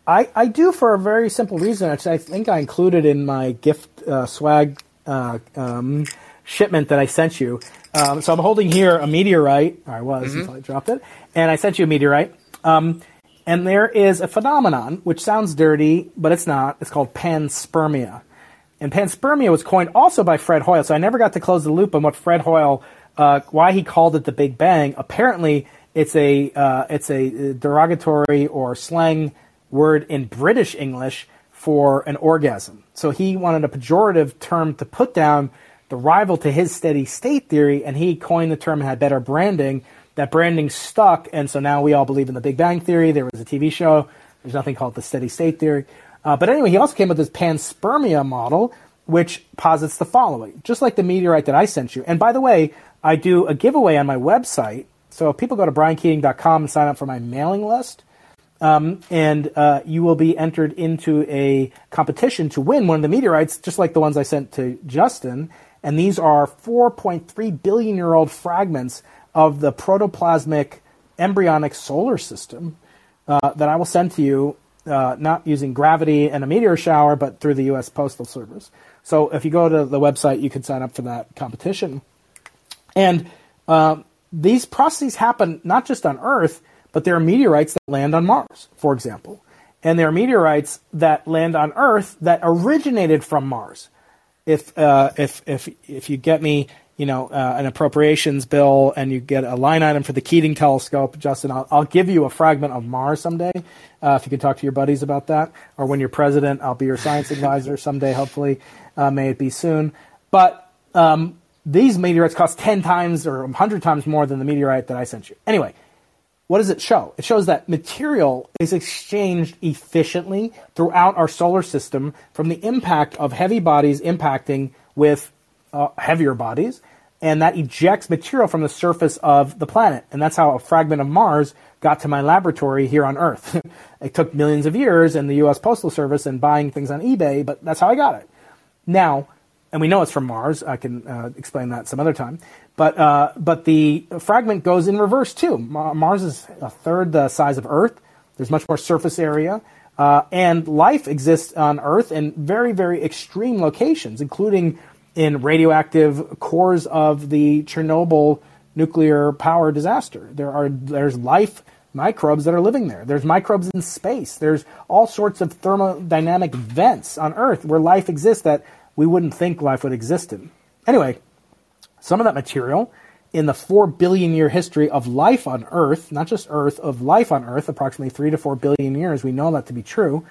Speaker 2: I, I do for a very simple reason, I think I included in my gift uh, swag uh, um, shipment that I sent you. Um, so I'm holding here a meteorite, or I was mm-hmm. until I dropped it, and I sent you a meteorite. Um, and there is a phenomenon which sounds dirty, but it's not. It's called panspermia. And panspermia was coined also by Fred Hoyle. So I never got to close the loop on what Fred Hoyle, uh, why he called it the Big Bang. Apparently, it's a uh, it's a derogatory or slang word in British English for an orgasm. So he wanted a pejorative term to put down the rival to his steady state theory, and he coined the term and had better branding. That branding stuck, and so now we all believe in the Big Bang Theory. There was a TV show. There's nothing called the steady state theory. Uh, but anyway, he also came up with this panspermia model, which posits the following, just like the meteorite that I sent you. And by the way, I do a giveaway on my website. So if people go to briankeating.com and sign up for my mailing list, um, and uh, you will be entered into a competition to win one of the meteorites, just like the ones I sent to Justin. And these are 4.3 billion year old fragments of the protoplasmic embryonic solar system uh, that I will send to you uh, not using gravity and a meteor shower, but through the U.S. Postal Service. So if you go to the website, you can sign up for that competition. And uh, these processes happen not just on Earth, but there are meteorites that land on Mars, for example. And there are meteorites that land on Earth that originated from Mars. If uh, if if if you get me you know, uh, an appropriations bill and you get a line item for the Keating telescope, Justin, I'll, I'll give you a fragment of Mars someday. Uh, if you can talk to your buddies about that, or when you're president, I'll be your science advisor someday. Hopefully, uh, may it be soon. But um, these meteorites cost ten times or hundred times more than the meteorite that I sent you. Anyway, what does it show? It shows that material is exchanged efficiently throughout our solar system from the impact of heavy bodies impacting with uh, heavier bodies, and that ejects material from the surface of the planet. And that's how a fragment of Mars got to my laboratory here on Earth. it took millions of years and the U.S. Postal Service and buying things on eBay, but that's how I got it. Now, and we know it's from Mars. I can uh, explain that some other time. But uh, but the fragment goes in reverse too. Mars is a third the size of Earth. There's much more surface area. Uh, and life exists on Earth in very, very extreme locations, including in radioactive cores of the Chernobyl nuclear power disaster. There are there's life microbes that are living there. There's microbes in space. There's all sorts of thermodynamic vents on Earth where life exists that we wouldn't think life would exist in. Anyway, some of that material in the 4 billion year history of life on Earth, not just Earth, of life on Earth, approximately 3 to 4 billion years, we know that to be true.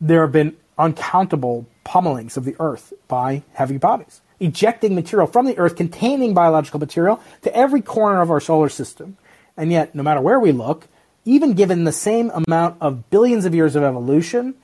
Speaker 2: There have been uncountable pummelings of the Earth by heavy bodies, ejecting material from the Earth containing biological material to every corner of our solar system. And yet, no matter where we look, even given the same amount of billions of years of evolution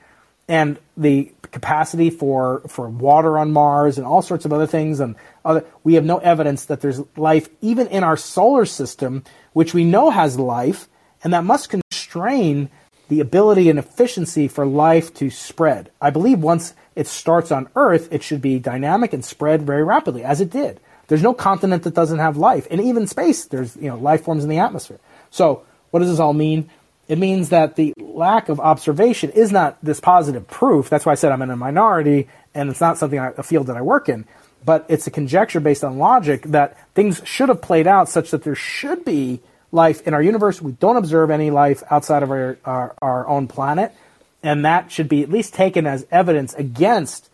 Speaker 2: and the capacity for, for water on Mars and all sorts of other things, and other, we have no evidence that there's life even in our solar system, which we know has life, and that must constrain the ability and efficiency for life to spread. I believe once it starts on Earth, it should be dynamic and spread very rapidly, as it did. There's no continent that doesn't have life. And even space, there's you know life forms in the atmosphere. So what does this all mean? It means that the lack of observation is not this positive proof. That's why I said I'm in a minority, and it's not something I, a field that I work in. But it's a conjecture based on logic that things should have played out such that there should be life in our universe. We don't observe any life outside of our, our, our own planet, and that should be at least taken as evidence against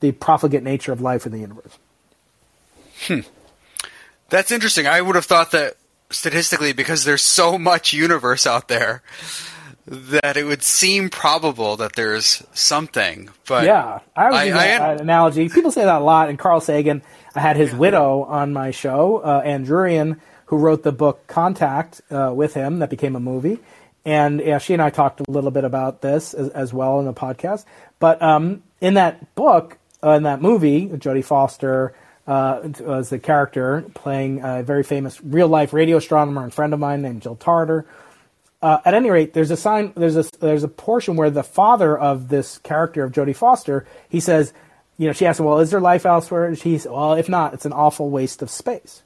Speaker 2: the profligate nature of life in the universe.
Speaker 1: Hmm. That's interesting. I would have thought that statistically, because there's so much universe out there, that it would seem probable that there's something. But
Speaker 2: yeah, I was using I, that analogy. People say that a lot. And Carl Sagan, I had his yeah. widow on my show, uh, Ann Druyan, who wrote the book Contact uh, with him that became a movie. And yeah, she and I talked a little bit about this as, as well in the podcast. But um, in that book, uh, in that movie, Jodie Foster uh, was the character playing a very famous real life radio astronomer and friend of mine named Jill Tarter. Uh, at any rate, there's a sign. There's a there's a portion where the father of this character of Jodie Foster, he says, you know, she asks him, "Well, is there life elsewhere?" He says, "Well, if not, it's an awful waste of space."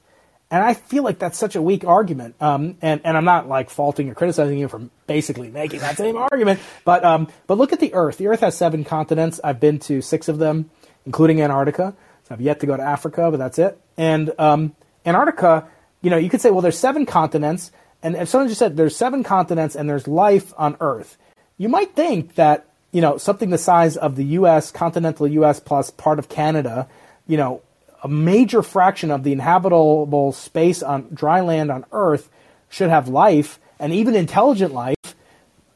Speaker 2: And I feel like that's such a weak argument. Um, and, and I'm not like faulting or criticizing you for basically making that same argument. But, um, but look at the Earth. The Earth has seven continents. I've been to six of them, including Antarctica. So I've yet to go to Africa, but that's it. And um, Antarctica, you know, you could say, well, there's seven continents. And if someone just said there's seven continents and there's life on Earth, you might think that, you know, something the size of the U.S., continental U.S. plus part of Canada, you know, a major fraction of the inhabitable space on dry land on Earth should have life and even intelligent life,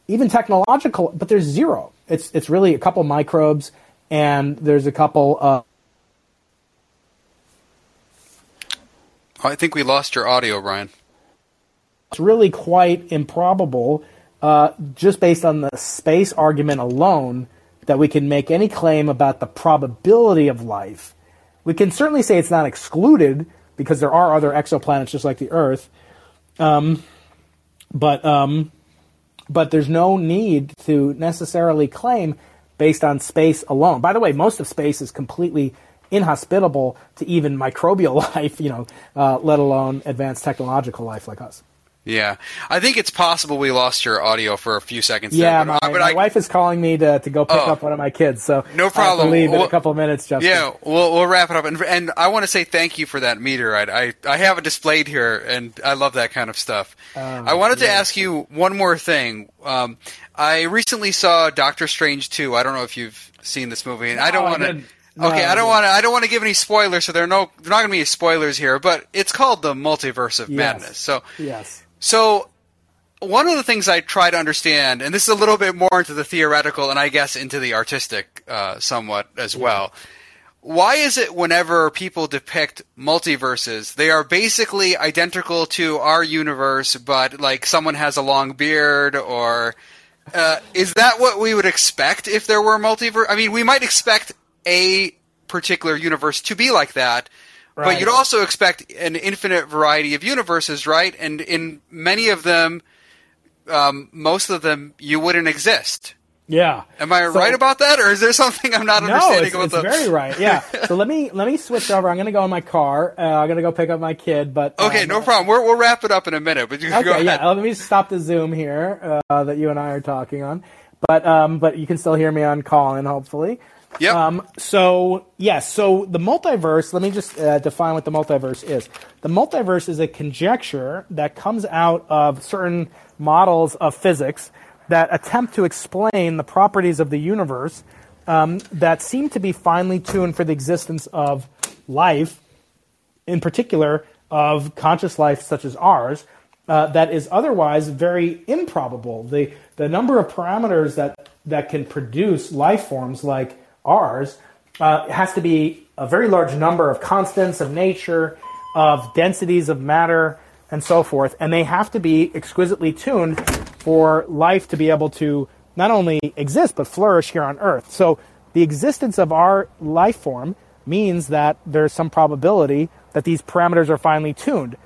Speaker 2: even technological, but there's zero. It's it's really a couple microbes and there's a couple of
Speaker 1: I think we lost your audio, Ryan.
Speaker 2: It's really quite improbable, uh, just based on the space argument alone, that we can make any claim about the probability of life we can certainly say it's not excluded because there are other exoplanets just like the Earth. Um, but um, but there's no need to necessarily claim based on space alone. By the way, most of space is completely inhospitable to even microbial life, you know, uh, let alone advanced technological life like us.
Speaker 1: Yeah, I think it's possible we lost your audio for a few seconds.
Speaker 2: Yeah,
Speaker 1: there,
Speaker 2: but, my, but my I, wife is calling me to, to go pick oh, up one of my kids, so
Speaker 1: no problem.
Speaker 2: Leave in a couple of minutes, Justin.
Speaker 1: Yeah, we'll we'll wrap it up, and and I want to say thank you for that meter. I I, I have it displayed here, and I love that kind of stuff. Um, I wanted yeah. to ask you one more thing. Um, I recently saw Doctor Strange two. I don't know if you've seen this movie, and no, I don't want to. No, okay, I don't want to. I don't want to give any spoilers, so there are no. There are not going to be any spoilers here. But it's called the Multiverse of yes. Madness. So
Speaker 2: yes.
Speaker 1: So one of the things I try to understand, and this is a little bit more into the theoretical and I guess into the artistic uh, somewhat as well. Why is it whenever people depict multiverses, they are basically identical to our universe, but like someone has a long beard, or uh, is that what we would expect if there were multiverse? I mean, we might expect a particular universe to be like that, right. but you'd also expect an infinite variety of universes, right? And in many of them, um, most of them you wouldn't exist.
Speaker 2: Yeah.
Speaker 1: Am I so, right about that, or is there something I'm not
Speaker 2: no,
Speaker 1: understanding
Speaker 2: it's,
Speaker 1: about
Speaker 2: it's
Speaker 1: the...
Speaker 2: very right. Yeah. so let me let me switch over. I'm going to go in my car. Uh, I'm going to go pick up my kid. But
Speaker 1: okay,
Speaker 2: um,
Speaker 1: no problem. we will wrap it up in a minute. But you okay, go ahead.
Speaker 2: yeah. Let me stop the Zoom here uh, that you and I are talking on. But um, but you can still hear me on Callin, hopefully.
Speaker 1: Yep.
Speaker 2: Um, so yes, so the multiverse. Let me just uh, define what the multiverse is. The multiverse is a conjecture that comes out of certain models of physics that attempt to explain the properties of the universe um, that seem to be finely tuned for the existence of life, in particular of conscious life such as ours, uh, that is otherwise very improbable. The the number of parameters that that can produce life forms like ours uh, has to be a very large number of constants of nature, of densities of matter, and so forth. And they have to be exquisitely tuned for life to be able to not only exist, but flourish here on Earth. So the existence of our life form means that there's some probability that these parameters are finely tuned.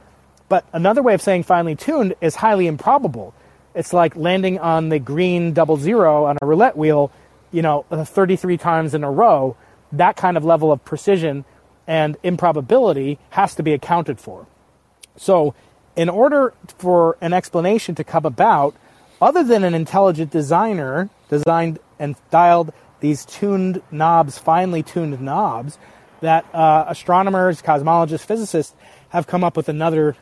Speaker 2: But another way of saying finely tuned is highly improbable. It's like landing on the green double zero on a roulette wheel, you know, 33 times in a row. That kind of level of precision and improbability has to be accounted for. So in order for an explanation to come about, other than an intelligent designer designed and dialed these tuned knobs, finely tuned knobs, that uh, astronomers, cosmologists, physicists have come up with another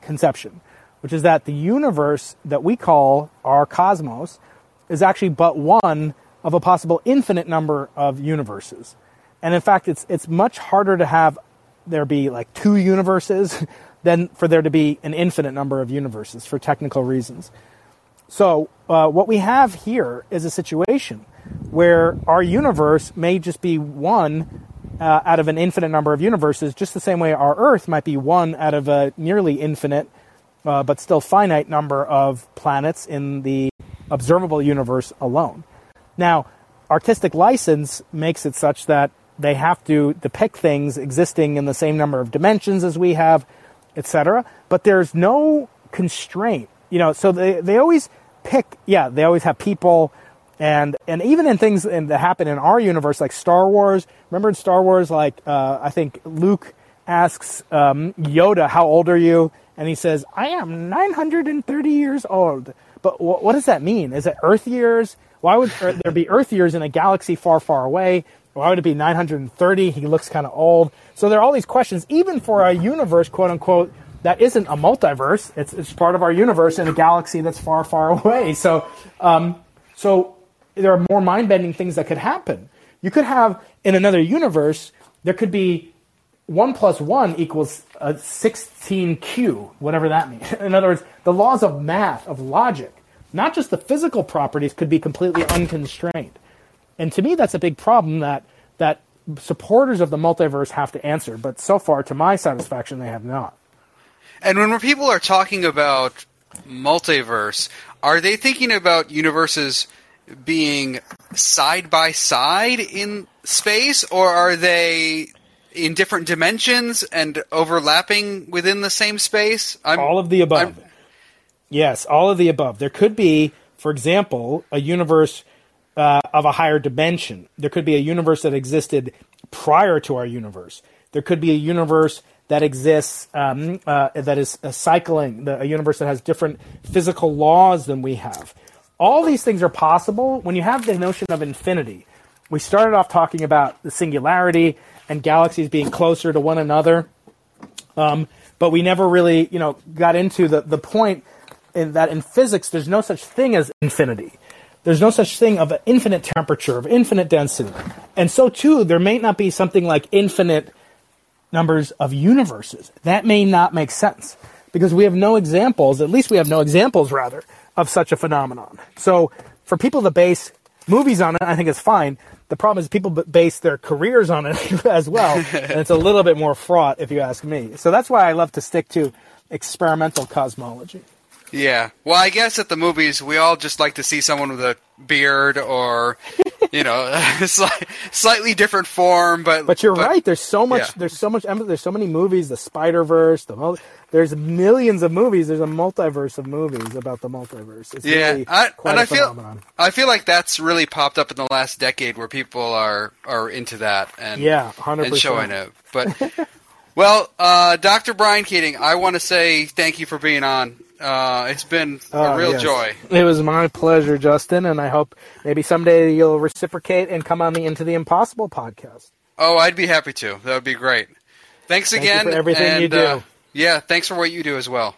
Speaker 2: conception, which is that the universe that we call our cosmos is actually but one of a possible infinite number of universes. And in fact, it's, it's much harder to have there be like two universes than for there to be an infinite number of universes for technical reasons. So, uh, what we have here is a situation where our universe may just be one uh, out of an infinite number of universes, just the same way our Earth might be one out of a nearly infinite, uh, but still finite number of planets in the observable universe alone. Now, artistic license makes it such that they have to depict things existing in the same number of dimensions as we have, etc. But there's no constraint, you know. So they they always pick, yeah, they always have people, and and even in things in, that happen in our universe, like Star Wars. Remember in Star Wars, like uh, I think Luke asks um, Yoda, "How old are you?" and he says, "I am 930 years old." But wh- what does that mean? Is it Earth years? Why would there be Earth years in a galaxy far, far away? Why would it be 930? He looks kind of old. So there are all these questions, even for a universe, quote unquote, that isn't a multiverse. It's, it's part of our universe in a galaxy that's far, far away. So, um, so there are more mind bending things that could happen. You could have in another universe, there could be one plus one equals a 16q, whatever that means. In other words, the laws of math, of logic, not just the physical properties, could be completely unconstrained. And to me, that's a big problem that that supporters of the multiverse have to answer. But so far, to my satisfaction, they have not.
Speaker 1: And when people are talking about multiverse, are they thinking about universes being side by side in space, or are they in different dimensions and overlapping within the same space?
Speaker 2: I'm, all of the above. I'm, yes, all of the above. There could be, for example, a universe uh, of a higher dimension. There could be a universe that existed prior to our universe. There could be a universe that exists um, uh, that is a cycling, the, a universe that has different physical laws than we have. All these things are possible when you have the notion of infinity. We started off talking about the singularity and galaxies being closer to one another, um, but we never really, you know, got into the, the point in that in physics there's no such thing as infinity. There's no such thing of infinite temperature, of infinite density. And so too, there may not be something like infinite numbers of universes. That may not make sense because we have no examples, at least we have no examples rather, of such a phenomenon. So for people to base movies on it, I think it's fine. The problem is people base their careers on it as well, and it's a little bit more fraught if you ask me. So that's why I love to stick to experimental cosmology.
Speaker 1: Yeah. Well, I guess at the movies we all just like to see someone with a beard or you know, slightly different form, but
Speaker 2: but you're but, right. There's so much. Yeah. There's so much. There's so many movies. The Spider Verse. The there's millions of movies. There's a multiverse of movies about the multiverse. It's
Speaker 1: yeah,
Speaker 2: really
Speaker 1: I, and I phenomenon. feel I feel like that's really popped up in the last decade where people are are into that and
Speaker 2: yeah, 100%.
Speaker 1: and showing it. But well, uh, Dr. Brian Keating, I want to say thank you for being on. Uh, it's been a oh, real yes. joy.
Speaker 2: It was my pleasure, Justin, and I hope maybe someday you'll reciprocate and come on the Into the Impossible podcast.
Speaker 1: Oh, I'd be happy to. That would be great. Thanks
Speaker 2: Thank
Speaker 1: again
Speaker 2: for everything
Speaker 1: and,
Speaker 2: you do. Uh,
Speaker 1: yeah, thanks for what you do as well.